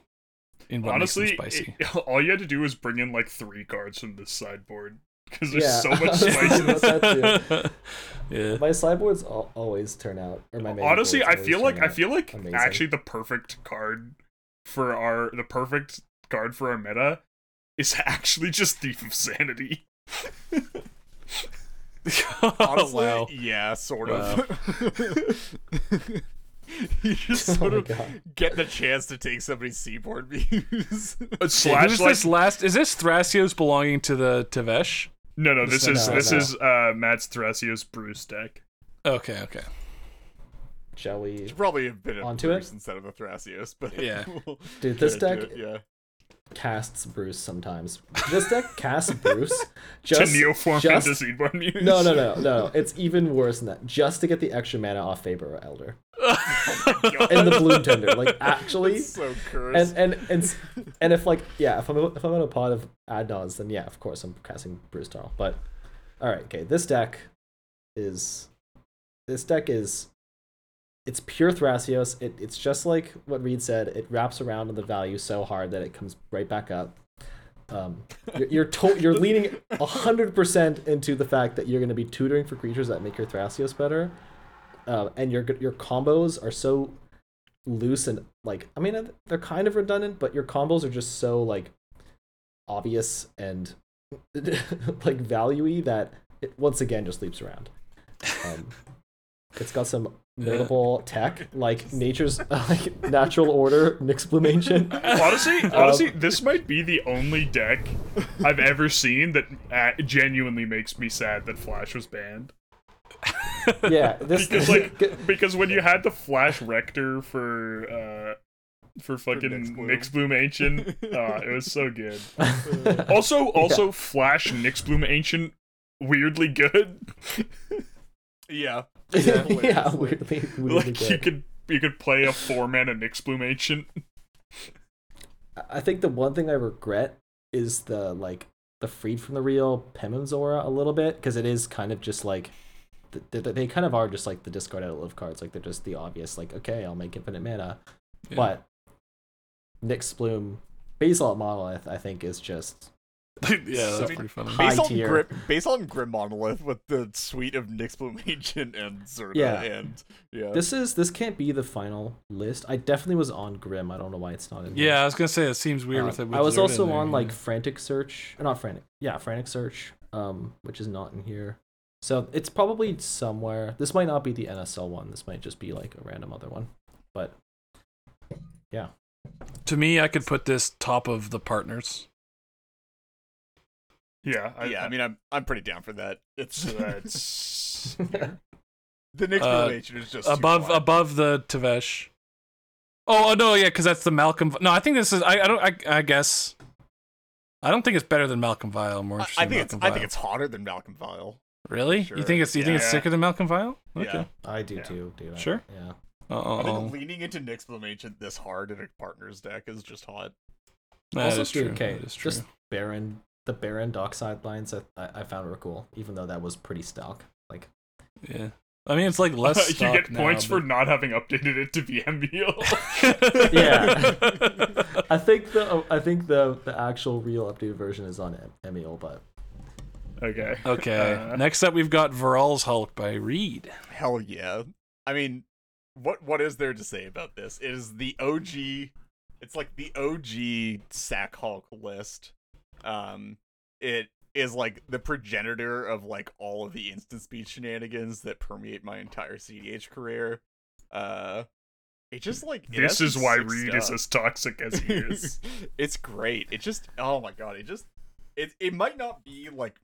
in what Honestly, spicy. it- (laughs) all you had to do was bring in like three cards from this sideboard because there's Yeah, so (laughs) much was thinking spiciness. about that (laughs) yeah. My sideboards al- always turn out, or my main Honestly, I feel like I feel like amazing. actually the perfect card for our the perfect card for our meta is actually just Thief of Sanity. (laughs) Honestly, wow. yeah, sort Wow. of. you just Oh sort my of God. get the chance to take somebody's Seedborn Muses. Slash Who's like this last? Is this Thrasios belonging to the Tevesh? No no this is No, this no. is uh Matt's Thrasios Bruse deck. Okay, okay. Shall we? Should probably have been a Onto Bruse it? instead of a Thrasios, but Yeah. (laughs) we'll Dude, this deck it, yeah. Casts Bruse sometimes. This deck casts Bruse (laughs) just to neoform just- into Seedborn Muse. No, no, no, no. It's even worse than that. Just to get the extra mana off Faeburrow Elder (laughs) oh and the Bloom Tender. Like actually, That's so cursed. and and and and if like yeah, if I'm if I'm on a pod of Adnons, then yeah, of course I'm casting Bruse Tarl. But all right, okay, this deck is this deck is it's pure Thrasios. It it's just like what Reed said. It wraps around on the value so hard that it comes right back up. Um, (laughs) you're you're, to- you're leaning hundred percent into the fact that you're going to be tutoring for creatures that make your Thrasios better, uh, and your your combos are so loose and like I mean they're kind of redundant, but your combos are just so like obvious and (laughs) like valuey that it once again just leaps around. (laughs) Um, it's got some notable tech like nature's (laughs) like natural order Nyxbloom Ancient. Honestly, (laughs) honestly, this might be the only deck I've ever seen that uh, genuinely makes me sad that Flash was banned. (laughs) Yeah, this Because like, because when you had the Flash Rector for uh for fucking Nyxbloom. Nyxbloom Ancient, uh, it was so good. Also, also Flash Nyxbloom Ancient, weirdly good. yeah. Yeah, Hilarious. weirdly, (laughs) weirdly like you could you could play a four man mana Nyxbloom Ancient. I think the one thing I regret is the like the freed from the real Pemmin's Aura a little bit because it is kind of just like th- th- they kind of are just like the discard out of live cards like they're just the obvious like okay I'll make infinite mana, Yeah. but Nyxbloom Basalt Monolith I think is just (laughs) yeah, So- that's pretty funny. High Based on, tier. Grim, based on Grim Monolith with the suite of Nyxbloom Ancient (laughs) and Zirda Yeah. and yeah. this is this can't be the final list. I definitely was on Grim. I don't know why it's not in. here. Yeah, I was gonna say it seems weird Uh, with it. With I was Zirda also on like Frantic Search, uh, not Frantic, yeah, Frantic Search, um, which is not in here. So it's probably somewhere. This might not be the NSL one. This might just be like a random other one. But yeah. to me, I could put this top of the partners. Yeah, I, yeah, I mean, I'm I'm pretty down for that. It's so that's (laughs) the Nyxbloom Uh, Ancient is just above flat. above the Tevesh. Oh, oh, no, yeah, because that's the Malcolm. No, I think this is. I, I don't. I, I guess. I don't think it's better than Malcolm Vile. More I, I in think it's Malcolm I think it's hotter than Malcolm Vile. really. Sure. You think it's you think it's Yeah. sicker than Malcolm Vile? Yeah. I do Yeah. too, dude. I- Sure. Yeah. Uh I think oh. leaning into Nyxbloom Ancient this hard in a partner's deck is just hot. That also, is true. okay, That is true. just Baron, the Baron Dockside lines I, I I found were cool, even though that was pretty stock. Like, Yeah. I mean, it's like (laughs) less. you get now, points for not having updated it to VMBL. (laughs) yeah. (laughs) I think the I think the the actual real updated version is on Emil, but okay. okay. Uh, Next up, we've got Viral's Hulk by Reed. Hell yeah. I mean, what what is there to say about this? It is the OG. It's like the OG Sack Hulk list. Um, it is like the progenitor of like all of the instant speed shenanigans that permeate my entire CDH career. Uh, it just like it This is why Reed is as toxic as he is. (laughs) it's great. It just oh my god, it just it it might not be like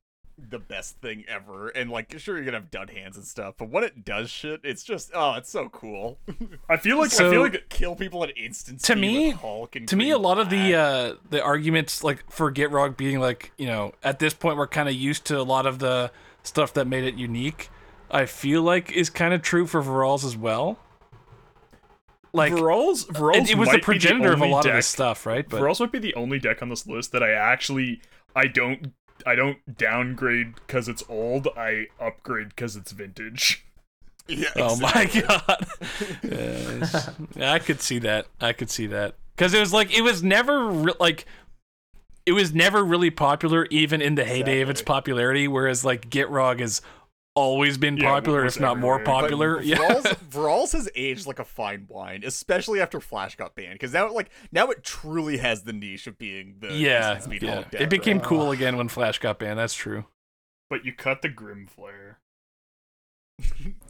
the best thing ever, and like sure you're gonna have dud hands and stuff, but when it does shit, it's just oh, it's so cool. (laughs) I feel like So- I feel like it Kill people at instant To me- with Hulk and to me, a Green lot of the uh, the arguments like for Gitrog being like you know at this point we're kind of used to a lot of the stuff that made it unique. I feel like is kind of true for Virals as well. Like Virals, Virals it, it was the might be progenitor of a only lot of this stuff, right? But Virals might be the only deck on this list that I actually I don't I don't downgrade because it's old. I upgrade because it's vintage. (laughs) yeah, oh my (laughs) god, Yes. I could see that. I could see that because it was like it was never re- like it was never really popular, even in the heyday of its popularity. Whereas like Gitrog has always been Yeah, popular, was if not more popular. But (laughs) yeah, Vral's, Vral's has aged like a fine wine, especially after Flash got banned. Because now, like, now it truly has the niche of being the yeah, speed yeah. Hulk It became right? cool again when Flash got banned. That's true. But you cut the Grim Flare.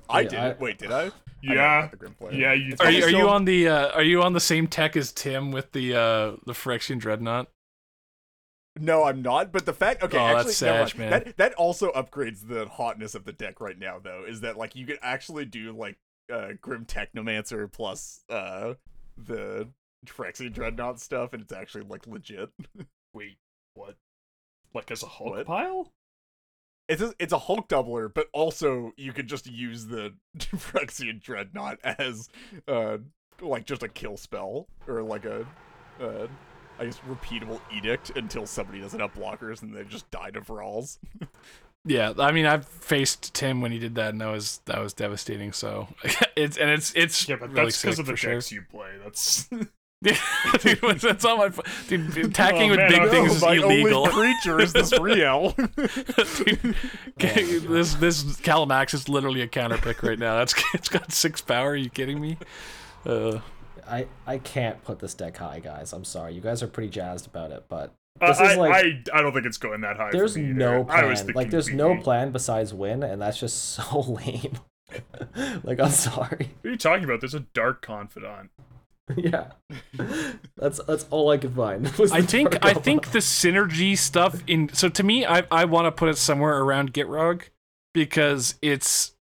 I Yeah, did. I- it. Wait, did I? I Yeah. got the Grim Flare. Yeah, you Are you, are you on the uh, Are you on the same tech as Tim with the uh, the Phyrexian Dreadnought? No, I'm not. But the fact, okay, Oh, actually, that's never sad, mind. man. That that also upgrades the hotness of the deck right now, though. Is that like you could actually do like uh, Grim Technomancer plus uh the Phyrexian Dreadnought stuff, and it's actually like legit. (laughs) Wait, what? Like as a Hulk What? pile? It's a, it's a Hulk doubler, but also you could just use the (laughs) Phyrexian Dreadnought as uh like just a kill spell or like a uh I guess repeatable edict until somebody doesn't have blockers and they just die to Vrals. (laughs) Yeah, I mean, I've faced Tim when he did that, and that was that was devastating. So (laughs) it's and it's it's Yeah, but really that's because of the for sure. you play. That's Yeah, (laughs) dude, that's all my fu- dude. Attacking Oh, with man, big I things is my illegal. only creature is this real? Dude, okay, this this Kalamax is literally a counter pick right now. That's it's got six power. Are you kidding me? Uh, I I can't put this deck high, guys. I'm sorry. You guys are pretty jazzed about it, but Uh, This I, is like- I I don't think it's going that high. there's me either. no I was plan. Like there's no plan besides win, and that's just (laughs) so lame. (laughs) like I'm sorry. What are you talking about? There's a dark confidant. (laughs) yeah, that's that's all I could find. I think I Elf. think the synergy stuff in so to me I I want to put it somewhere around Gitrog because it's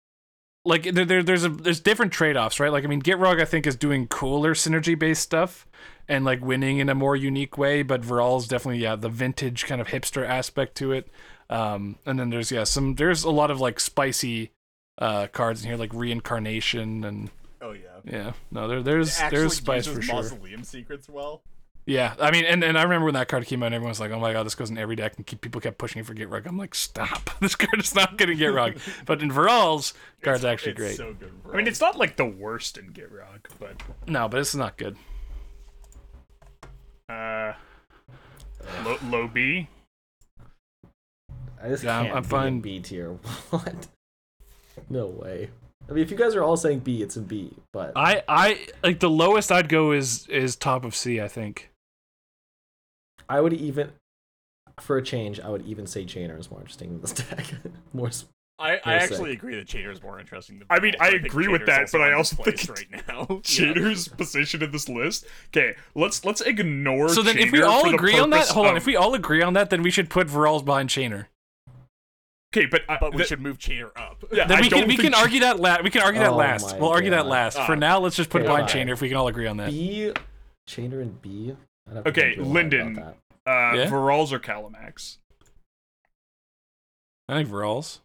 like there, there there's a there's different trade-offs right like I mean Gitrog I think is doing cooler synergy based stuff and like winning in a more unique way but Viral's definitely yeah the vintage kind of hipster aspect to it um and then there's yeah some there's a lot of like spicy uh cards in here like reincarnation and oh yeah. yeah no there there's there's spice for sure Mausoleum secrets well. Yeah, I mean, and, and I remember when that card came out, everyone was like, "Oh my god, this goes in every deck," and keep, people kept pushing for Gitrog. I'm like, "Stop! (laughs) This card is not going to Gitrog." (laughs) but in Viral's, card's It's- actually it's great. So good. I mean, it's not like the worst in Gitrog, but no, but it's not good. uh, low, low B. I just Yeah, I'm- can't I'm fine. B tier. (laughs) What? No way. I mean, if you guys are all saying B, it's a B. But I I like the lowest I'd go is is top of C. I think. I would even, for a change, I would even say Chainer is more interesting than this deck. (laughs) more. s- I, I You're actually agree that Chainer is more interesting. Than I mean, Vrals. I agree with that, but I also think right now. (laughs) Yeah. Position in this list. Okay, let's let's ignore. So then, if we all agree on that, purpose hold on. If we all agree on that, then we should put Viral's behind Chainer. okay, but I, But we th- should move Chainer up. Yeah, Then we don't can we think can argue that last. We can argue that Oh last. We'll argue that God. last. For Ah. now, let's just put Okay, behind fine. Chainer if we can all agree on that. B, Chainer and B. I'd have to Okay, think real hard Lyndon. about uh, Yeah? Virals or Kalamax. I think Viral's.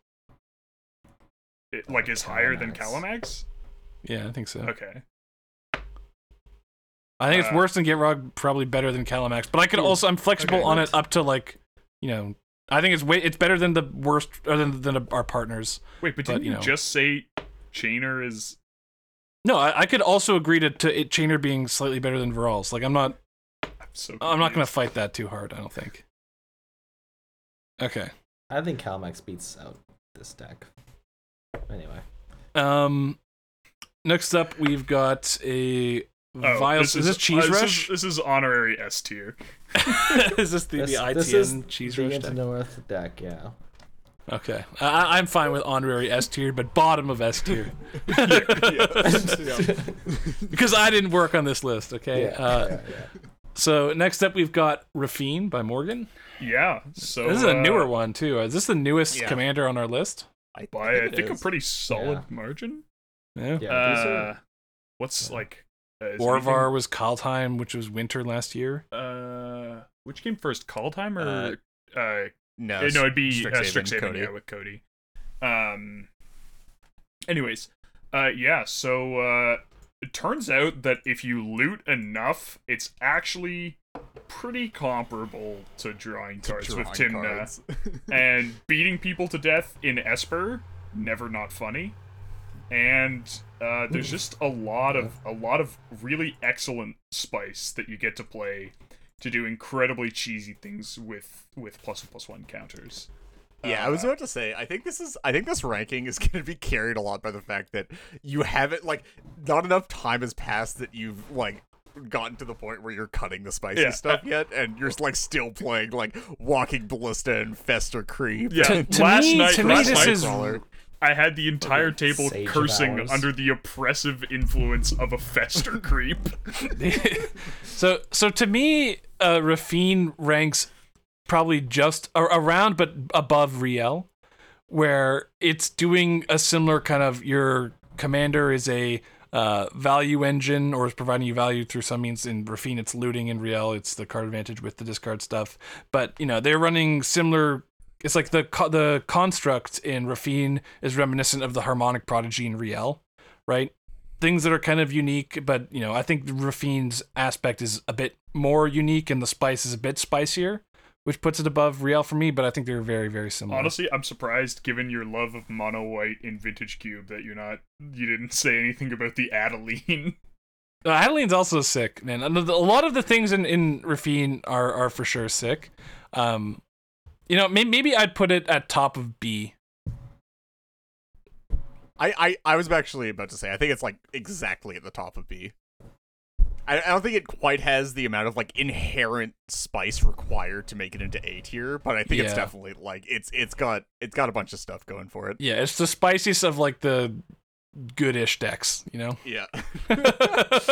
It, like is higher than Kalamax. Kalamax. Yeah, I think so. Okay. I think it's Uh, worse than Gitrog, probably better than Kalamax. But I could also I'm flexible Okay, on it up to like, you know, I think it's way it's better than the worst or than than our partners. Wait, but But, didn't you you, know. just say Chainer is? No, I, I could also agree to to it Chainer being slightly better than Viral's. Like I'm not I'm so. I'm not gonna fight that too hard. I don't think. Okay. I think Kalamax beats out this deck. Anyway, Um. Next up, we've got a Oh, Vile. this is, this Cheese uh, this Rush? Is, this is honorary S tier. (laughs) is this the, this, the ITN this is Cheese the Rush? Into deck? North deck. Yeah. Okay, I, I'm fine with honorary S tier, but bottom of S tier (laughs) Yeah. (laughs) because I didn't work on this list. Okay. Yeah, uh, yeah, yeah. So next up, we've got Raffine by Morgan. Yeah. So this is a uh, newer one too. Is this the newest Yeah. commander on our list? by I it think a pretty solid Yeah. margin. Yeah. Yeah, these are- Uh, what's Yeah. like? Uh, is Orvar was Kaldheim, which was winter last year. Uh, which came first, Kaldheim or? Uh, no, Uh, no, it'd be Strixhaven, uh, Strixhaven, Codie. yeah, with Codie. Um. Anyways, uh, yeah. So uh, it turns out that if you loot enough, it's actually pretty comparable to drawing cards with Drawing Tymna, cards. (laughs) and beating people to death in Esper. Never not funny. And uh, there's just a lot of a lot of really excellent spice that you get to play to do incredibly cheesy things with with plus and plus one counters. Yeah, I was about to say. I think this is. I think this ranking is (laughs) going to be carried a lot by the fact that you haven't like not enough time has passed that you've like gotten to the point where you're cutting the spicy Yeah. stuff yet, and you're like still playing like Walking Ballista and Festercreep. Yeah, To- to last me- night, to me last this night is- Nightcrawler. I had the entire table Sage cursing Hours. under the oppressive influence of a fester (laughs) creep. (laughs) so so to me, uh, Raffine ranks probably just ar- around but above Rielle, where it's doing a similar kind of your commander is a uh, value engine or is providing you value through some means. In Raffine, it's looting. In Rielle, it's the card advantage with the discard stuff. But you know they're running similar. It's like the the construct in Raffine is reminiscent of the harmonic prodigy in Rielle, right? things that are kind of unique, but you know, I think Raffine's aspect is a bit more unique and the spice is a bit spicier, which puts it above Rielle for me, but I think they're very, very similar. Honestly, I'm surprised, given your love of mono white in Vintage Cube, that you're not you didn't (laughs) say anything about the Adeline. (laughs) Uh, Adeline's also sick, man. A lot of the things in, in Raffine are, are for sure sick. Um, you know, may, maybe I'd put it at top of B. I, I I was actually about to say. I think it's like exactly at the top of B. I, I don't think it quite has the amount of like inherent spice required to make it into A tier, but I think it's Yeah. definitely like it's it's got it's got a bunch of stuff going for it. Yeah, it's the spiciest of like the goodish decks, you know? Yeah. (laughs)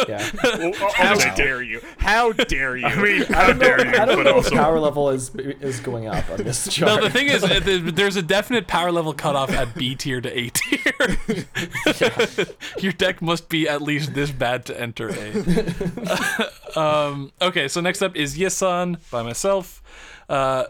Yeah. Well, How I'll dare you? How dare you? I mean, I how don't know, dare you? I don't but know if also, power level is is going up on this chart. No, the thing is, (laughs) uh, there's a definite power level cutoff at B tier to A tier. Your deck must be at least this bad to enter A. (laughs) um, okay, so next up is Yisan by myself. Uh,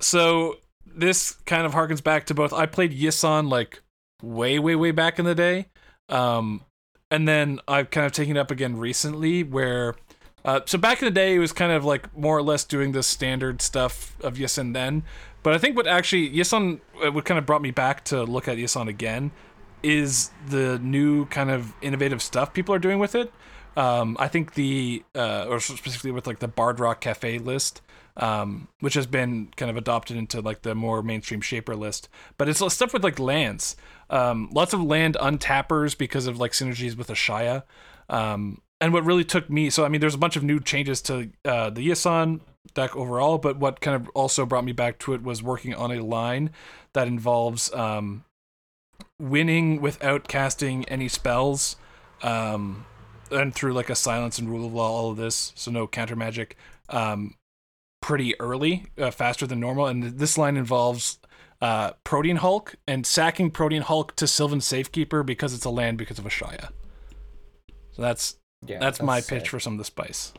so this kind of harkens back to both. I played Yisan like way, way, way back in the day. Um, and then I've kind of taken it up again recently where. Uh, so back in the day, it was kind of like more or less doing the standard stuff of Yisan then. But I think what actually Yisan, uh, what kind of brought me back to look at Yisan again, is the new kind of innovative stuff people are doing with it. Um, I think the, uh, or specifically with like the Bard Rock Cafe list, um, which has been kind of adopted into like the more mainstream Shaper list. But it's stuff with like lands. Um, lots of land untappers because of like synergies with Ashaya. Um, and what really took me, so I mean, there's a bunch of new changes to uh, the Yisan deck overall, but what kind of also brought me back to it was working on a line that involves um, winning without casting any spells, um, and through like a silence and rule of law, all of this, so no counter magic, um, pretty early, uh, faster than normal. And this line involves uh, Protean Hulk and sacking Protean Hulk to Sylvan Safekeeper because it's a land because of Ashaya. So that's yeah, that's, my sick. pitch for some of the spice.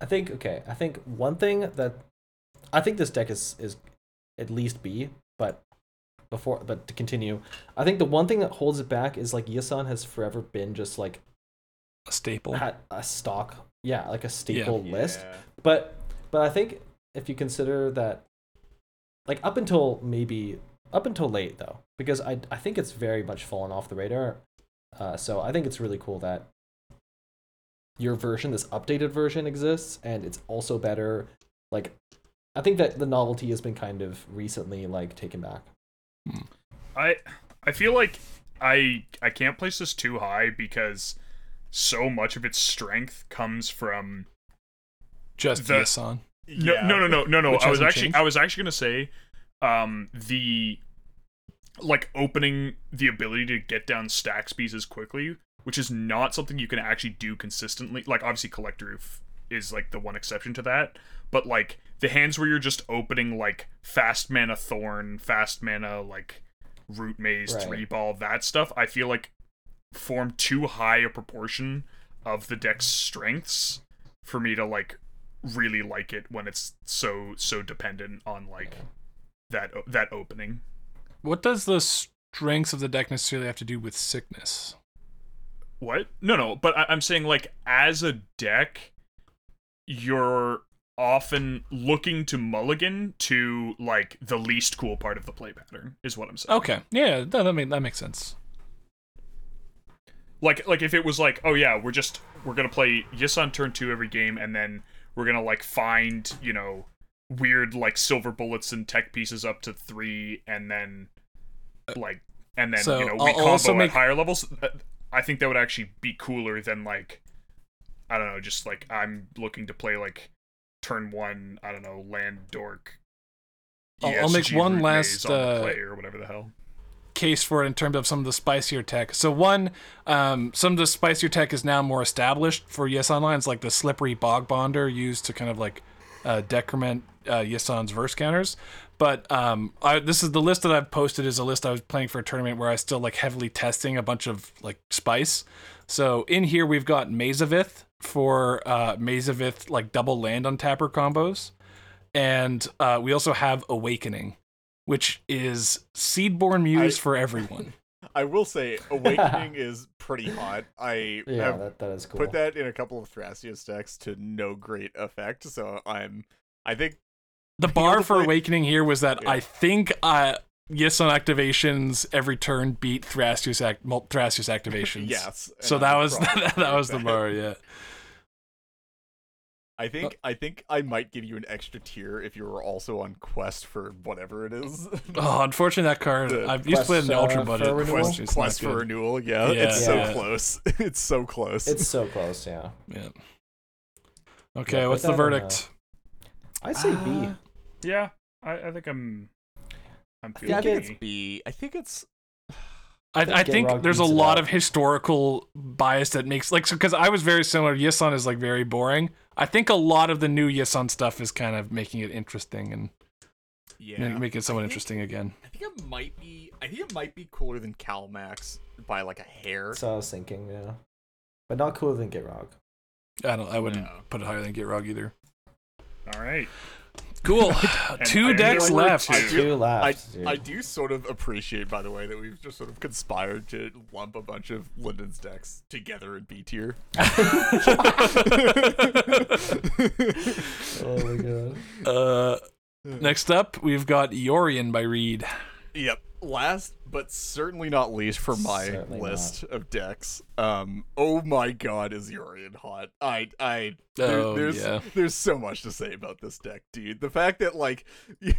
I think okay. I think one thing that I think this deck is is at least B, but before but to continue, I think the one thing that holds it back is like Yisan has forever been just like A staple. had a stock, yeah, like a staple list. Yeah. But but I think if you consider that, like up until maybe up until late though, because I I think it's very much fallen off the radar. Uh, so I think it's really cool that your version, this updated version, exists, and it's also better. Like, I think that the novelty has been kind of recently like taken back. I I feel like I I can't place this too high because so much of its strength comes from Just the- Yisan. no Yeah. no no no no no. Which I was actually changed? I was actually gonna say um the like opening the ability to get down stack pieces quickly, which is not something you can actually do consistently. Like obviously collector Roof is like the one exception to that, but like the hands where you're just opening like fast mana thorn, fast mana like root maze, Right. three ball, that stuff, I feel like form too high a proportion of the deck's strengths for me to like really like it when it's so so dependent on like that that opening. What does the strengths of the deck necessarily have to do with sickness? What? No, no. But I- I'm saying like as a deck, you're often looking to mulligan to like the least cool part of the play pattern is what I'm saying. Okay, yeah, that that, make, that makes sense. like like if it was like, oh yeah, we're just we're gonna play Yisan turn two every game, and then we're gonna like find you know weird like silver bullets and tech pieces up to three, and then like and then So, you know we I'll combo also at higher levels. uh, I think that would actually be cooler than like I don't know, just like I'm looking to play like turn one. I don't know, land dork. I'll- I'll make one last, on uh, play or whatever the hell. case for it in terms of some of the spicier tech. So one, um, some of the spicier tech is now more established for Yes Online. It's like the Slippery Bogbonder used to kind of like uh, decrement uh, Yisan's verse counters. But um, I, this is the list that I've posted is a list I was playing for a tournament where I still like heavily testing a bunch of like spice. So in here we've got Mazavith for uh, Mazavith like double land on tapper combos, and uh, we also have Awakening which is Seedborn Muse I- for everyone. (laughs) I will say, Awakening (laughs) is pretty hot. I Yeah, have that, that is cool. put that in a couple of Thrasios decks to no great effect. So I'm, I think The bar for play- Awakening here was that Yeah. I think uh, Yisan activations every turn beat Thrasios, act- mul- Thrasios (laughs) activations. yes. So that I'm was probably that, was the bar, yeah. I think I think I might give you an extra tier if you were also on quest for whatever it is. (laughs) Oh, unfortunately, that card. The I've used to play it in quest, Ultra uh, budget. for renewal? quest It's not quest for renewal, yeah, Yeah, it's so close. (laughs) it's so close. It's so close, yeah. Yeah. Okay, Yeah, what's the verdict? I say B. Uh, Yeah, I, I think I'm. I'm yeah, feeling I think B. it's B. I think it's I, I think there's a lot out. of historical bias that makes like because I was very similar. Yisan is like very boring. I think a lot of the new Yisan stuff is kind of making it interesting and yeah. ma- making it somewhat think- interesting again. I think it might be. I think it might be cooler than Kalamax by like a hair. So I was thinking, yeah. But not cooler than Gitrog. I don't. I wouldn't No. put it higher than Gitrog either. All right. Cool. Two iron decks left. two. I do- (laughs) Two I, left. dude. I do sort of appreciate, by the way, that we've just sort of conspired to lump a bunch of Lyndon's decks together in B tier. (laughs) (laughs) oh my god. Uh, next up, we've got Yorion by Reed. Yep. Last but certainly not least for my Certainly list of decks. Um oh my god is Yorion hot. I I there- Oh, there's yeah. there's so much to say about this deck, dude. The fact that like (laughs) you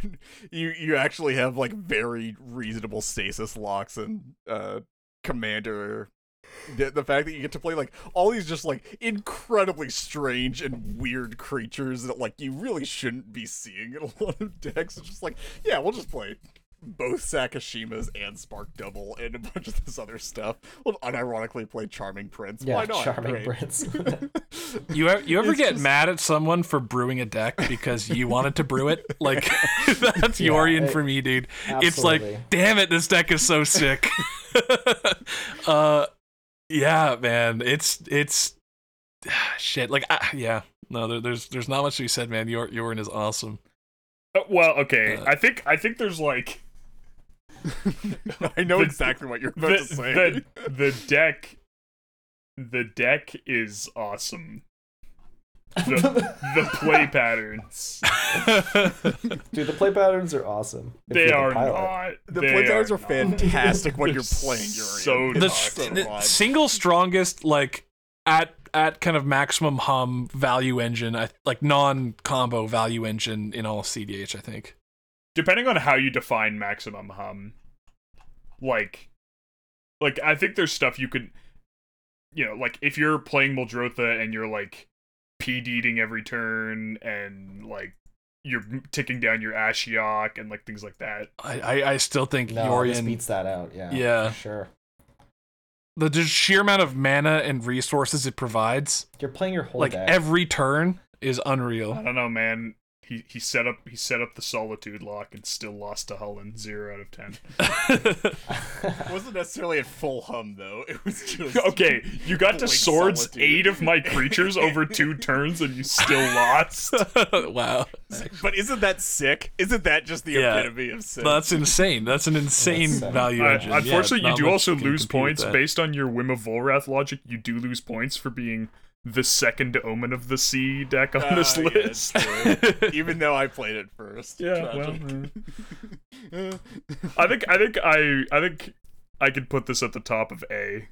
you, you actually have like very reasonable stasis locks and uh commander the, the fact that you get to play like all these just like incredibly strange and weird creatures that like you really shouldn't be seeing in a lot of decks. It's just like, yeah, we'll just play both Sakashimas and Spark Double and a bunch of this other stuff. We'll unironically play Charming Prince. Yeah, Why not? Charming Great. Prince. (laughs) You ever, you ever It's get just- mad at someone for brewing a deck because you wanted to brew it? (laughs) Like (laughs) that's Yeah, Yorion it- for me, dude. It's like, damn it, this deck is so sick. uh, yeah, man, it's it's (sighs) shit. Like, I, yeah, no, there, there's there's not much to be said, man. Yor- Yorion is awesome. Uh, well, okay. Uh, I think I think there's like (laughs) I know The- exactly what you're about the, to say. the the deck. The deck is awesome. The, the play (laughs) patterns. (laughs) Dude, the play patterns are awesome. They you're the not. the play patterns are not. fantastic when They're you're playing Yorion. so It's the, so the single strongest like at at kind of maximum hum value engine, I, like non combo value engine in all CDH. I think. Depending on how you define maximum hum like like i think there's stuff you could you know like if you're playing Muldrotha and you're like pding every turn and like you're ticking down your ashiok and like things like that I I, I still think No, this Yorion. beats that out. Yeah. Yeah. Sure. the sheer amount of mana and resources it provides, You're playing your whole like deck. every turn, is unreal. i don't know man he he set up he set up the solitude lock and still lost to Hullen 0 out of 10 (laughs) It wasn't necessarily at full hum though. It was just okay you got to swords Solitude. eight of my creatures over two (laughs) turns and you still lost (laughs) wow, But isn't that sick? Isn't that just the Yeah. epitome of sick? that's insane. That's an insane That's, value Uh, engine. Yeah, unfortunately, not you do also lose points based on your Whim of Volrath logic. You do lose points for being the second Omen of the Sea deck on Ah, this yeah, list. it's. (laughs) Even though I played it first. Yeah, Tragic. well, (laughs) I think I think I I think I could put this at the top of A.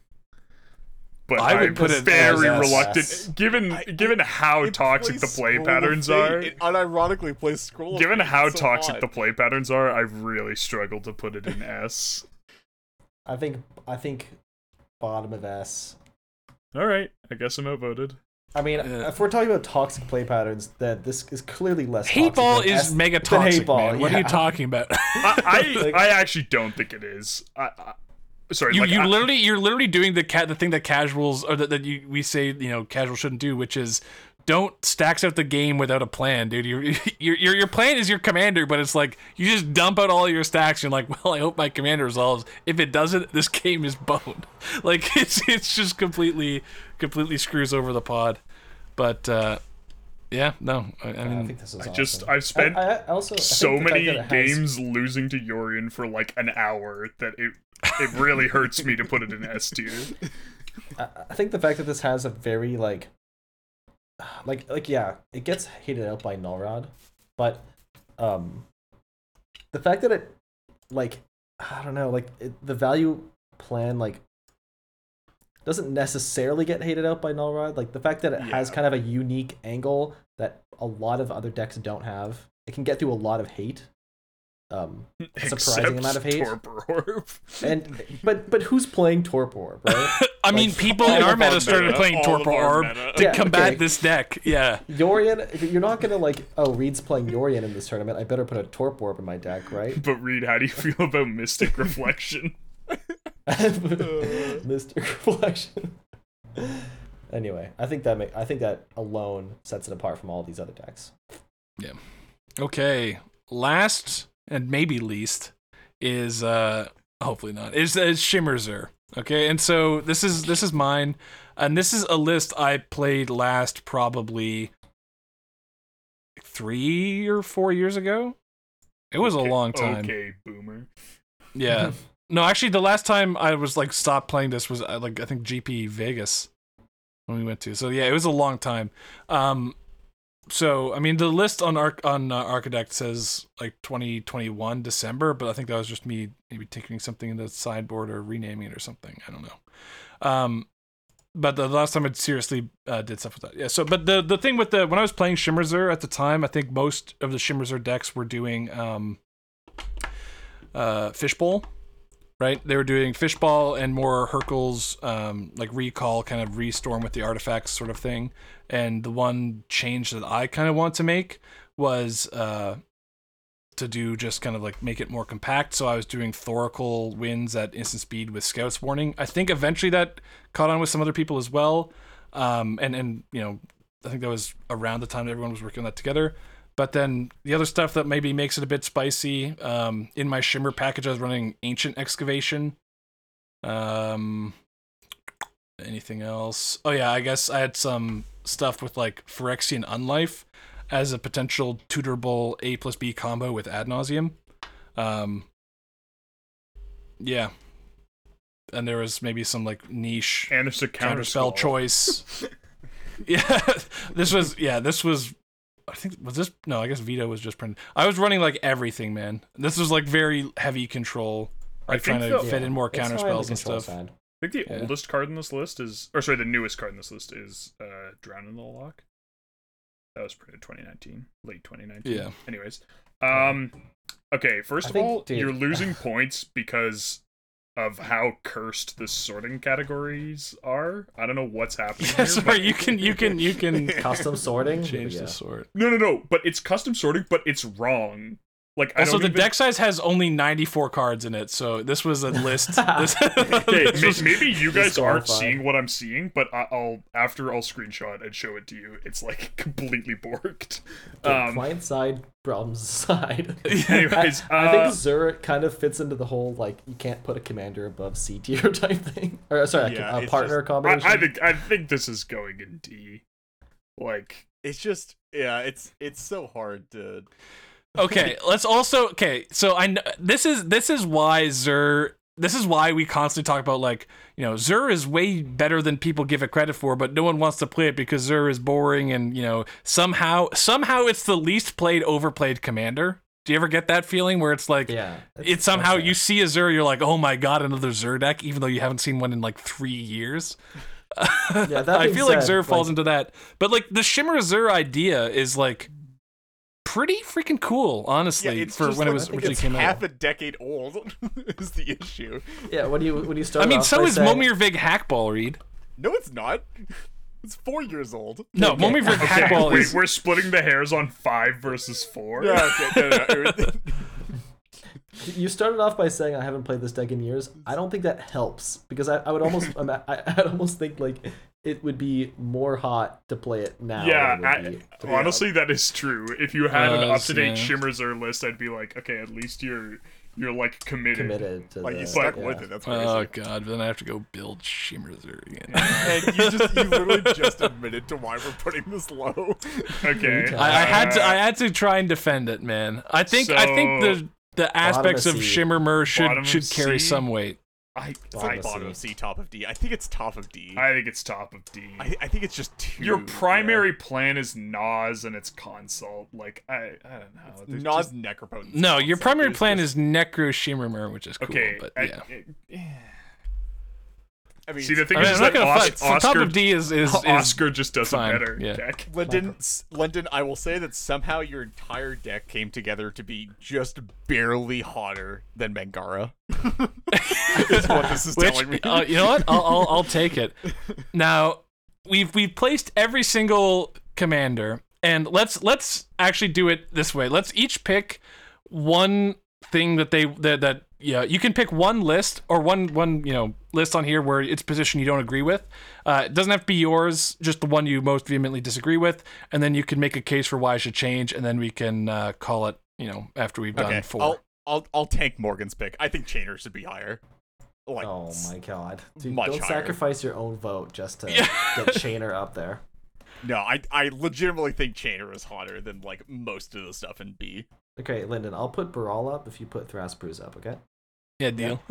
but I would I'm put it very as S. reluctant. Given I- given how It toxic the play patterns Fate. are, It unironically plays scroll. given how so toxic odd. the play patterns are, I really struggle to put it in S. I think I think bottom of S. All right, I guess I'm outvoted. I mean, Uh, if we're talking about toxic play patterns, then this is clearly less. Hate toxic ball than is S- mega toxic, hate ball, man. What are you talking about? (laughs) I I, (laughs) Like- I actually don't think it is. I, I, sorry, you like, you I- literally you're literally doing the cat the thing that casuals or that, that you we say you know casual shouldn't do, which is don't stacks out the game without a plan, dude. Your (laughs) your your your plan is your commander, but it's like you just dump out all your stacks. And you're like, (laughs) well, I hope my commander resolves. If it doesn't, this (laughs) game is boned. Like it's it's just completely completely screws over the pod. But uh, yeah, no, I, I Yeah, I mean, think this is. I just. I've spent I, I also so the many has- games losing to Yorion for like an hour that it it really hurts me to put it in S tier. I, I think the fact that this has a very like, (sighs) like like yeah, it gets hated out by Nullrod, but um, the fact that it like I don't know like it, the value plan like doesn't necessarily get hated out by Nullrod. Like the fact that it has kind of a unique angle that a lot of other decks don't have. It can get through a lot of hate. Um, Surprising Except amount of hate. Torpor Orb. and but but who's playing Torpor, right? (laughs) I mean, like, people in our meta started meta, playing all Torpor Orb meta. to Yeah, combat okay. this deck. Yeah. Yorion, you're not gonna like, oh, Reed's playing Yorion in this tournament. I better put a Torp Orb in my deck, right? But Reed, how do you feel about Mystic Reflection? (laughs) (laughs) Mystic Reflection. anyway, I think that make, I think that alone sets it apart from all these other decks. Yeah. Okay. Last and maybe least is uh hopefully not is, is Shimmer Zur. Okay, and so this is this is mine, and this is a list I played last probably three or four years ago. It was Okay- a long time. Okay, boomer. Yeah. (laughs) No, actually, the last time I was like stopped playing this was uh, like I think GP Vegas when we went to. So yeah, it was a long time. Um, so I mean, the list on Arc on uh, Archidekt says like 2021 December, but I think that was just me maybe taking something in the sideboard or renaming it or something. I don't know. Um, but the last time I seriously uh, did stuff with that, yeah. So, but the the thing with the when I was playing Shimmer Zur at the time, I think most of the Shimmer Zur decks were doing um, uh, Fishbowl right? They were doing fishball and more Hercules, um, like recall, kind of restorm with the artifacts sort of thing. And the one change that I kind of want to make was uh, to do just kind of like make it more compact. So I was doing Thoracle wins at instant speed with Scout's Warning. I think eventually that caught on with some other people as well. Um, and and you know, I think that was around the time everyone was working on that together. But then the other stuff that maybe makes it a bit spicy, um, in my shimmer package, I was running ancient excavation. Um, anything else? Oh yeah, I guess I had some stuff with like Phyrexian Unlife as a potential tutorable A plus B combo with Ad Nauseam. Um, yeah, and there was maybe some like niche And it's a counter counterspell spell choice. (laughs) (laughs) yeah, this was yeah, this was. I think was this no, I guess Vito was just printed. I was running like everything, man. This was like very heavy control. I Like trying to the- fit Yeah, in more it's counter why I'm a spells and stuff. fan. I think the Yeah. oldest card in this list is, or sorry, the newest card in this list is uh, Drown in the Loch. That was printed 2019, late 2019. Yeah. Anyways, um, okay. First I of think, all, dude- you're losing (laughs) points because of how cursed the sorting categories are. I don't know what's happening. Yeah, here, sorry, but- you can you can you can Custom sorting. (laughs) change yeah. the sort. No, no, no. But it's custom sorting, but it's wrong. Like I Also, don't the even... deck size has only 94 cards in it, so this was a list. (laughs) this, Okay, (laughs) this was- maybe you guys aren't seeing what I'm seeing, but I- I'll after I'll screenshot and show it to you. It's like (laughs) completely borked. Okay, Um, client side, problem side. anyways, I uh, think Zur kind of fits into the whole like you can't put a commander above C tier type thing, or sorry, Yeah, a it's partner just- combination. I, I think I think this is going in D. Like It's just yeah, it's it's so hard to okay (laughs) let's also okay so i kn- this is this is why zur this is why we constantly talk about like you know zur is way better than people give it credit for but no one wants to play it because zur is boring and you know somehow somehow it's the least played overplayed commander do you ever get that feeling where it's like yeah, it's somehow okay. you see a zur you're like oh my god another zur deck even though you haven't seen one in like three years Yeah, (laughs) that I feel like Zur falls like- into that. But like the Shimmer Zur idea is like pretty freaking cool, honestly, yeah, it's for just when it like- was originally it's came half out. a decade old (laughs) is the issue. Yeah, when you when you start. I mean, off so is saying- Momir Vig Hackball Reed. No, it's not. (laughs) It's four years old. No, Okay. Momir Vig (laughs) Okay, Hackball wait, is we're splitting the hairs on five versus four. Yeah, okay, no, no, no. You started off by saying I haven't played this deck in years. I don't think that helps because I, I would almost I, I'd almost think like it would be more hot to play it now. Yeah, than it would I, be to honestly, that is true. If you had an Uh, up-to-date yeah. Shimmer Zur list, I'd be like, okay, at least you're you're like committed. committed to like the, you stuck yeah. with it. That's crazy. Oh god, then I have to go build Shimmer Zur again. (laughs) and you just you literally just admitted to why we're putting this low. Okay, Okay. I, I had to uh, I had to try and defend it, man. I think I think the the aspects of of C. Shimmer should should carry C. some weight. I, It's Bottom like of bottom C. of C, top of D. I think it's top of D. I think it's top of D. I, I think it's just two. Your yeah. primary plan is Nas and its consult. Like I, I don't know. There's Nas just- Necropotent. No, your concept primary is plan just- is Necro Shimmermer, which is cool. okay. but I- yeah. I- I mean, See, the thing I mean, is, I'm is that Os- fight. So top Oskar, of D is is, (laughs) is Oskar just does fine, a better yeah. deck. Lyndon, Lyndon, I will say that somehow your entire deck came together to be just barely hotter than Mangara. (laughs) is what this is Which telling me. uh, you know what? I'll, I'll I'll take it. (laughs) Now we've we've placed every single commander, and let's let's actually do it this way. Let's each pick one thing that they that that yeah you can pick one list or one one you know list on here where it's position you don't agree with. Uh, it doesn't have to be yours, just the one you most vehemently disagree with, and then you can make a case for why it should change, and then we can uh, call it. You know, after we've done okay, four. I'll, I'll I'll tank Morgan's pick. I think Chainer should be higher. Like, Oh my god, dude! much don't higher. sacrifice your own vote just to Yeah. (laughs) get Chainer up there. no, I I legitimately think Chainer is hotter than like most of the stuff in B. Okay, Lyndon, I'll put Baral up if you put Thras up. Okay. Yeah, deal. (laughs)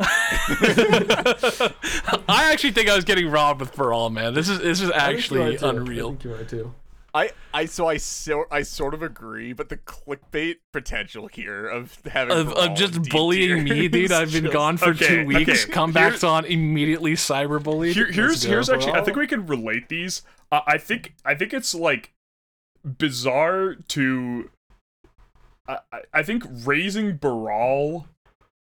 I actually think I was getting robbed with Baral, man. This is this is I think you actually too. I unreal. think you are too. I, I so I so I sort of agree, but the clickbait potential here of having Of, of just bullying me, (laughs) dude. I've been just- gone for Okay, two weeks. okay. Comebacks Here's- on immediately cyberbullied. Here, here's here's actually. I think we can relate these. Uh, I think I think it's like bizarre to. I I- I think raising Baral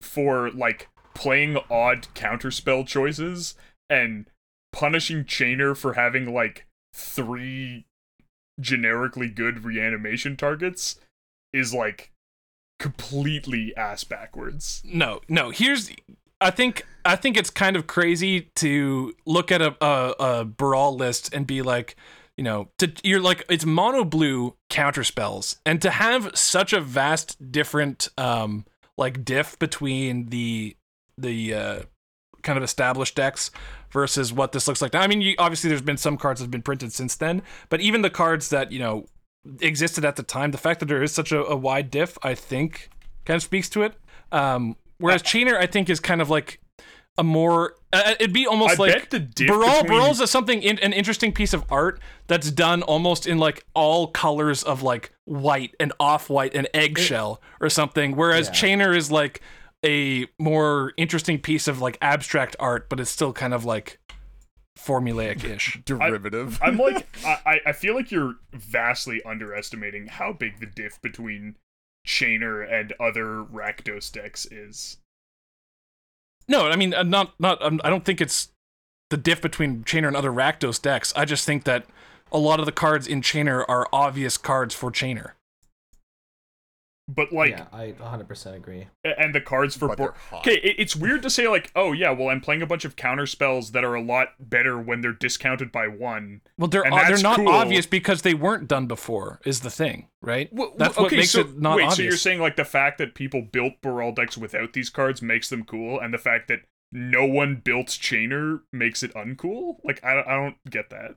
for like playing odd counterspell choices and punishing Chainer for having like three generically good reanimation targets is like completely ass backwards. No, no. Here's I think I think it's kind of crazy to look at a a, a Baral list and be like, you know, to you're like it's mono blue counter spells, and to have such a vast different um like diff between the the uh kind of established decks versus what this looks like now. I mean, you, obviously there's been some cards that have been printed since then, but even the cards that you know existed at the time, the fact that there is such a, a wide diff, I think, kind of speaks to it. Um, whereas Chainer, I think, is kind of like a more. Uh, it'd be almost I like bet the diff Baral. between- Baral's is something in, an interesting piece of art that's done almost in like all colors of like white and off white and eggshell or something. Whereas Yeah. Chainer is like a more interesting piece of like abstract art, but it's still kind of like formulaic ish. (laughs) derivative. I'm like, (laughs) I, I- I feel like you're vastly underestimating how big the diff between Chainer and other Rakdos decks is. No, I mean, I'm not not. I'm, I don't think it's the diff between Chainer and other Rakdos decks. I just think that a lot of the cards in Chainer are obvious cards for Chainer. But like, yeah, I 100% agree. and the cards for But Bor- okay, it, it's weird to say like, oh yeah, well I'm playing a bunch of counter spells that are a lot better when they're discounted by one. Well, they're And they're not cool. obvious because they weren't done before. Is the thing, right? Well, That's well, what makes so, it not wait, obvious. so you're saying like the fact that people built Baral decks without these cards makes them cool, and the fact that no one built Chainer makes it uncool? Like I I don't get that.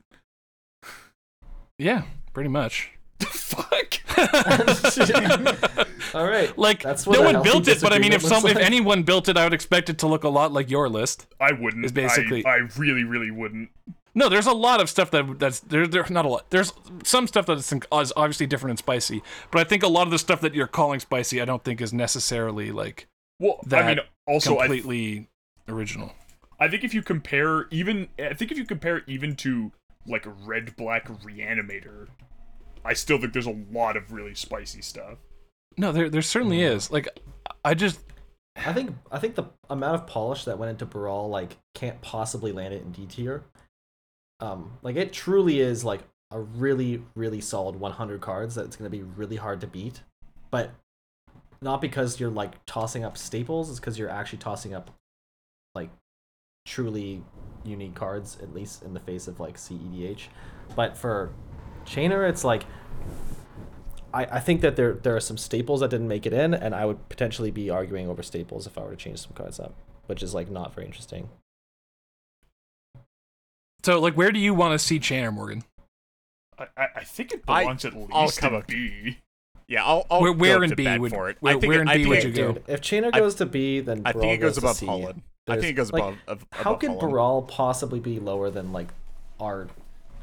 yeah, pretty much. The fuck. (laughs) All right. Like That's what no one built it, but I mean, if disagreement some, if anyone built it, I would expect it to look a lot like your list. I wouldn't. Is basically- I, I really, really wouldn't. No, there's a lot of stuff that that's there. There's not a lot. There's some stuff that is is obviously different and spicy, but I think a lot of the stuff that you're calling spicy, I don't think is necessarily like Well, I mean, also, I, completely original. I think if you compare even, I think if you compare even to like red black reanimator, I still think there's a lot of really spicy stuff. No, there there certainly is. Like, I just I think I think the amount of polish that went into Baral like can't possibly land it in D tier. Um, like it truly is like a really really solid 100 cards that it's gonna be really hard to beat, but not because you're like tossing up staples. It's because you're actually tossing up like truly unique cards, at least in the face of like CEDH. But for Chainer, it's like I, I think that there there are some staples that didn't make it in, and I would potentially be arguing over staples if I were to change some cards up, which is like not very interesting. so like, where do you want to see Chainer Morgan? I, I, I think it I- belongs at I'll least come in B. Yeah, I'll, I'll Where- where go in to B bat would- for it. where- I think where in B think would it- you go? Dude, if Chainer I- goes to B, then I Baral think it goes to above C. Holland. I think it goes like, above. Of, How above could Holland. Baral possibly be lower than like our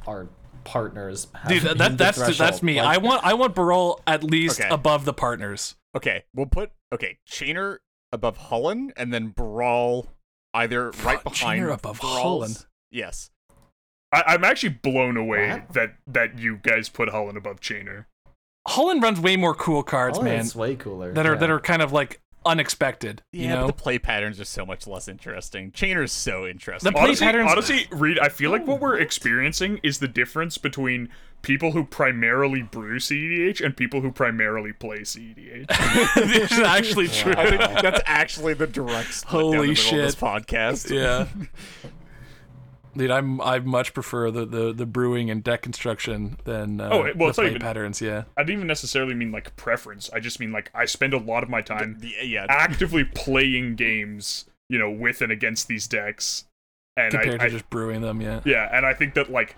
our partners? have Dude, that, in that the that's that's me. Like, I want I want Baral at least Okay. above the partners. Okay, we'll put okay Chainer above Holland, and then Baral either right behind Chainer above Baral's- Holland? Yes. I, I'm actually blown away What? that that you guys put Holland above Chainer. Holland runs way more cool cards, oh, man, It's way cooler. that are yeah. that are kind of like unexpected. Yeah, you but know, the play patterns are so much less interesting. Chainer's so interesting. The play honestly, patterns- honestly, Reed, I feel like what we're experiencing is the difference between people who primarily brew CEDH and people who primarily play E CEDH. (laughs) this is actually true. I think that's actually the direct split down Holy the middle of this shit. podcast. Yeah. (laughs) Dude, I'm I much prefer the, the, the brewing and deck construction than uh, Oh, well, the it's not play even- patterns. Yeah, I didn't even necessarily mean like preference. I just mean like I spend a lot of my time The- yeah. actively playing games, you know, with and against these decks. And compared I, I to just brewing them. Yeah, yeah, and I think that like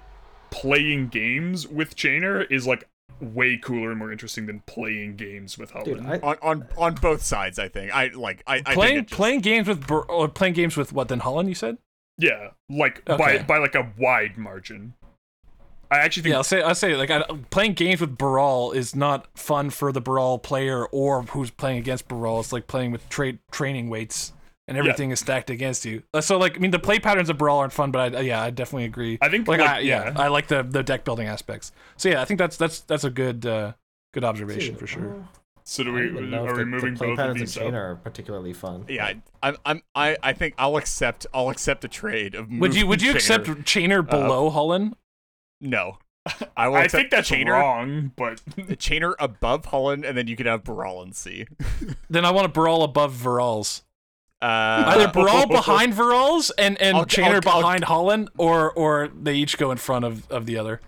playing games with Chainer is like way cooler and more interesting than playing games with Holland. Dude, I, on on on both sides, I think. I like. I, I playing think just, playing games with or playing games with what then Holland? You said? Yeah, like by Okay. by like a wide margin. I actually think Yeah, I'll say I'll say like I, playing games with Baral is not fun for the Baral player or who's playing against Baral. It's like playing with tra- training weights and everything is stacked against you. Uh, So like I mean the play patterns of Baral aren't fun, but I, yeah I definitely agree. I think like, like, I, yeah, yeah. I like the the deck building aspects. So yeah, I think that's that's that's a good uh, good observation dude, for sure. uh, So do we know if are we the, moving the play both of patterns these of up? Chainer are particularly fun. Yeah, I- I'm. I'm. I. I think I'll accept. I'll accept a trade of. Would you would you moving accept Chainer- Chainer below Holland? No. I will I think that's Chainer, wrong, but (laughs) Chainer above Holland, and then you could have Baral and C. (laughs) Then I want a Baral above Vilis. Uh, Either Baral (laughs) behind Vilis and and I'll- Chainer I'll- I'll- behind Holland, or or they each go in front of of the other.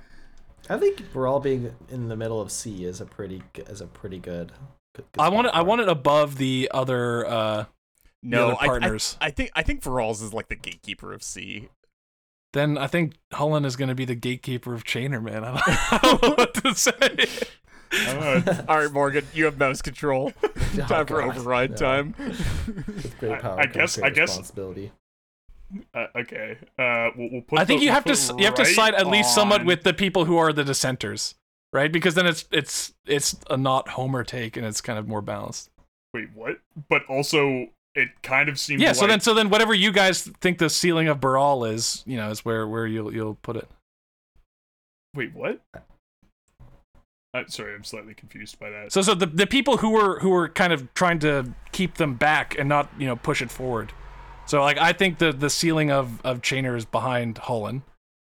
I think Baral being in the middle of C is a pretty is a pretty good. good, good I want it. spot I want it above the other. uh no, other I- I- partners. I, think. I think Vilis is like the gatekeeper of C. Then I think Holland is going to be the gatekeeper of Chainer, man. I don't, (laughs) (laughs) I don't know what to say. uh, (laughs) All right, Morgan, you have mouse control. Oh, time for override Yeah. time. With great I- power I comes guess- great I guess- responsibility. Uh, okay. Uh, we'll, we'll put. I think the- you we'll have to s- you have to side at least somewhat with the people who are the dissenters, right? Because then it's it's it's a not Homer take and it's kind of more balanced. Wait, what? But also, it kind of seems. Yeah. So then so then whatever you guys think the ceiling of Baral is, you know, is where where you'll you'll put it. Wait, what? Uh, sorry, I'm slightly confused by that. So so the the people who were who were kind of trying to keep them back and not you know push it forward. So like I think the the ceiling of of Chainer is behind Holland,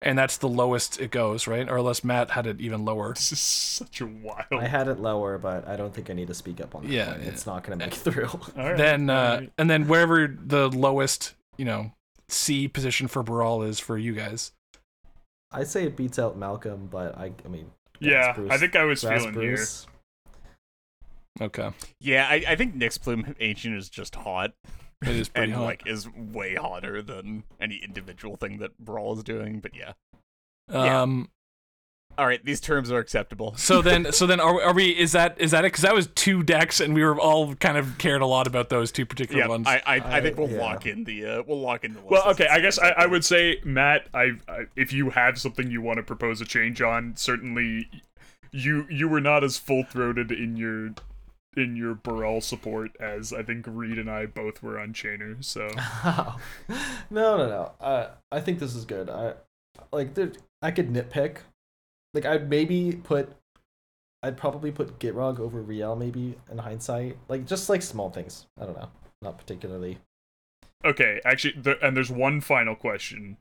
and that's the lowest it goes, right? Or unless Matt had it even lower. This is such a wild. I had it lower, but I don't think I need to speak up on that. Yeah, point. yeah. it's not gonna make (laughs) it through. All right, then all uh right. and then wherever the lowest you know C position for Baral is for you guys. I say it beats out Malcolm, but I I mean. yeah, Bruse- I think I was Grass feeling Bruse. Okay, Yeah, I, I think Nyxbloom Ancient is just hot. (laughs) it is pretty and hot. like is way hotter than any individual thing that Baral is doing. But yeah. yeah. um. All right, these terms are acceptable. (laughs) So then, so then, are, are we? Is that is that it? Because that was two decks, and we were all kind of cared a lot about those two particular Yeah, ones. I, I, I think we'll yeah. lock in the uh, we'll lock in the. Well, okay. I guess I. I would say, Matt, I, I if you have something you want to propose a change on, certainly you you were not as full throated in your in your Baral support, as I think Reed and I both were on Chainer. So (laughs) no, no, no. Uh, I think this is good. I like. There, I could nitpick. Like I'd maybe put. I'd probably put Gitrog over Rielle maybe in hindsight. Like just like small things. I don't know. Not particularly. okay, actually, there, and there's one final question.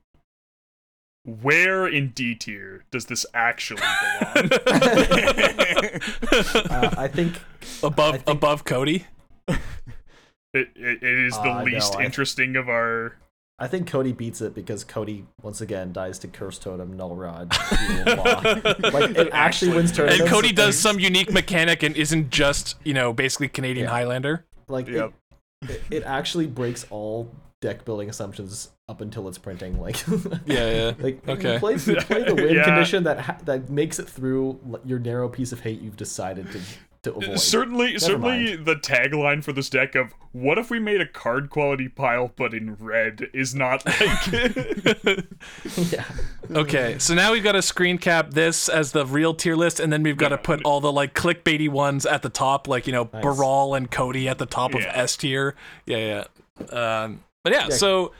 Where in D tier does this actually belong? (laughs) (laughs) Uh, I think above think- above Codie. (laughs) it, it, it is the Uh, least I- interesting of our. I think Codie beats it because Codie once again dies to Curse Totem, Null Rod, (laughs) Like it (laughs) actually wins tournaments. And Codie does things. some unique mechanic and isn't just you know basically Canadian Yeah. Highlander. like it- Yep. it, it actually breaks all deck building assumptions up until it's printing. Like Yeah, yeah. Like Okay. you play, you play the win Yeah. condition that ha- that makes it through your narrow piece of hate you've decided to to avoid. Certainly, certainly, mind. the tagline for this deck of "What if we made a card quality pile but in red?" is not (laughs) like. (laughs) yeah. Okay, so now we've got to screen cap this as the real tier list, and then we've got to put all the like clickbaity ones at the top, like you know Nice. Baral and Codie at the top of S tier. Yeah, yeah. Um, but yeah, Yeah. so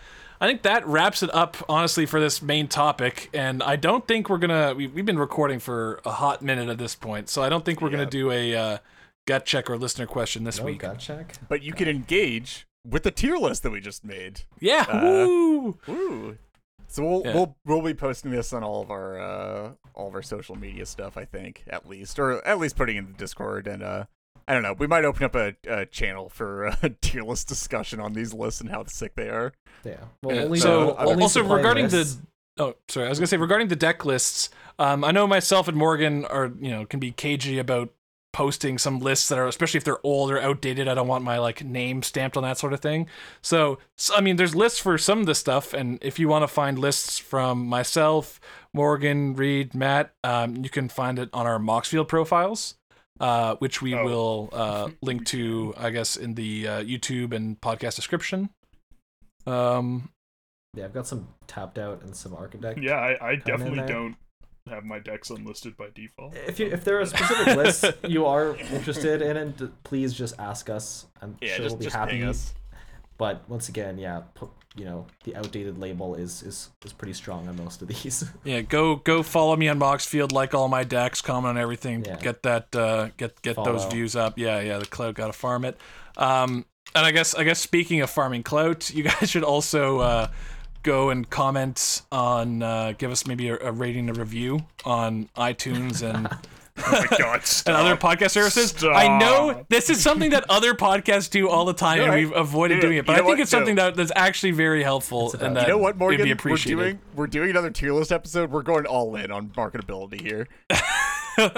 I think that wraps it up, honestly, for this main topic. And I don't think we're gonna. We, we've been recording for a hot minute at this point, so I don't think we're gonna do a uh, gut check or listener question this No week. gut check. But you can engage with the tier list that we just made. Yeah. Uh, woo! Woo. So we'll Yeah. we'll we'll be posting this on all of our uh all of our social media stuff, I think, at least, or at least putting in the Discord and uh I don't know. We might open up a, a channel for a (laughs) tier list discussion on these lists and how sick they are. Yeah. Well, Yeah, only so the, only also regarding lists- the oh sorry i was gonna say regarding the deck lists um, i know myself and morgan are you know can be cagey about posting some lists that are especially if they're old or outdated i don't want my like name stamped on that sort of thing so, so i mean there's lists for some of this stuff and if you want to find lists from myself morgan reed matt um, you can find it on our moxfield profiles uh, which we Oh. will uh, (laughs) link to i guess in the uh, youtube and podcast description um yeah, I've got some tapped out and some Archidekt. yeah, I, I definitely don't have my decks unlisted by default. If you if there are specific lists (laughs) you are interested in, it, d- please just ask us. I'm sure we'll be happy. But once again, yeah, pu- you know the outdated label is is is pretty strong on most of these. (laughs) Yeah, go go follow me on Moxfield, like all my decks, comment on everything, Yeah. get that uh get get those views up. Yeah, yeah, the clout gotta farm it. Um and I guess I guess speaking of farming clout, (laughs) you guys should also uh go and comment on uh give us maybe a, a rating a review on (laughs) iTunes and (laughs) Oh my god, (laughs) and other podcast services. I know this is something that other podcasts do all the time, No, and we've avoided you know- doing it. But you I think what? it's something No. that that's actually very helpful, It's and that You know what, it'd Morgan? be We're doing we're doing another tier list episode. We're going all in on marketability here. (laughs)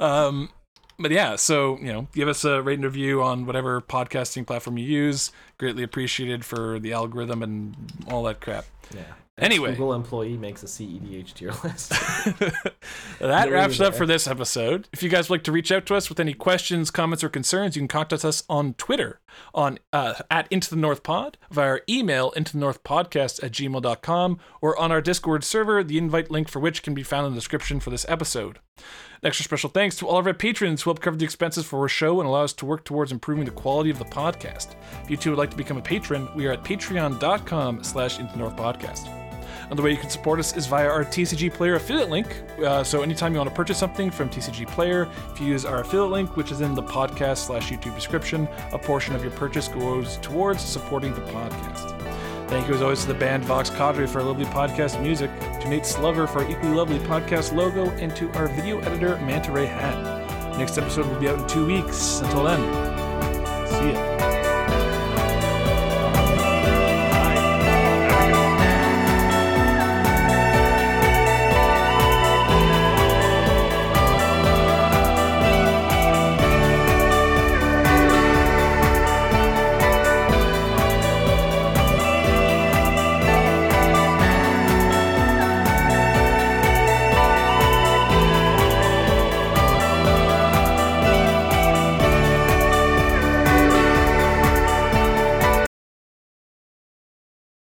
um, but yeah, so you know, give us a rate and review on whatever podcasting platform you use. Greatly appreciated for the algorithm and all that crap. yeah. Anyway. Google employee makes a CEDH tier (laughs) list. (laughs) that wraps up for this episode. If you guys would like to reach out to us with any questions, comments, or concerns, you can contact us on Twitter on uh, at Into the North Pod, via our email into the North Podcast at gmail.com, or on our Discord server, the invite link for which can be found in the description for this episode. An extra special thanks to all of our patrons who help cover the expenses for our show and allow us to work towards improving the quality of the podcast. If you too would like to become a patron, we are at patreon.com slash into North Podcast. Another way you can support us is via our TCG Player affiliate link. Uh, so anytime you want to purchase something from TCG Player, if you use our affiliate link, which is in the podcast slash YouTube description, a portion of your purchase goes towards supporting the podcast. Thank you as always to the band Vox Cadre for our lovely podcast music, to Nate Slover for our equally lovely podcast logo, and to our video editor Manta Ray Hat. Next episode will be out in two weeks. Until then, see ya.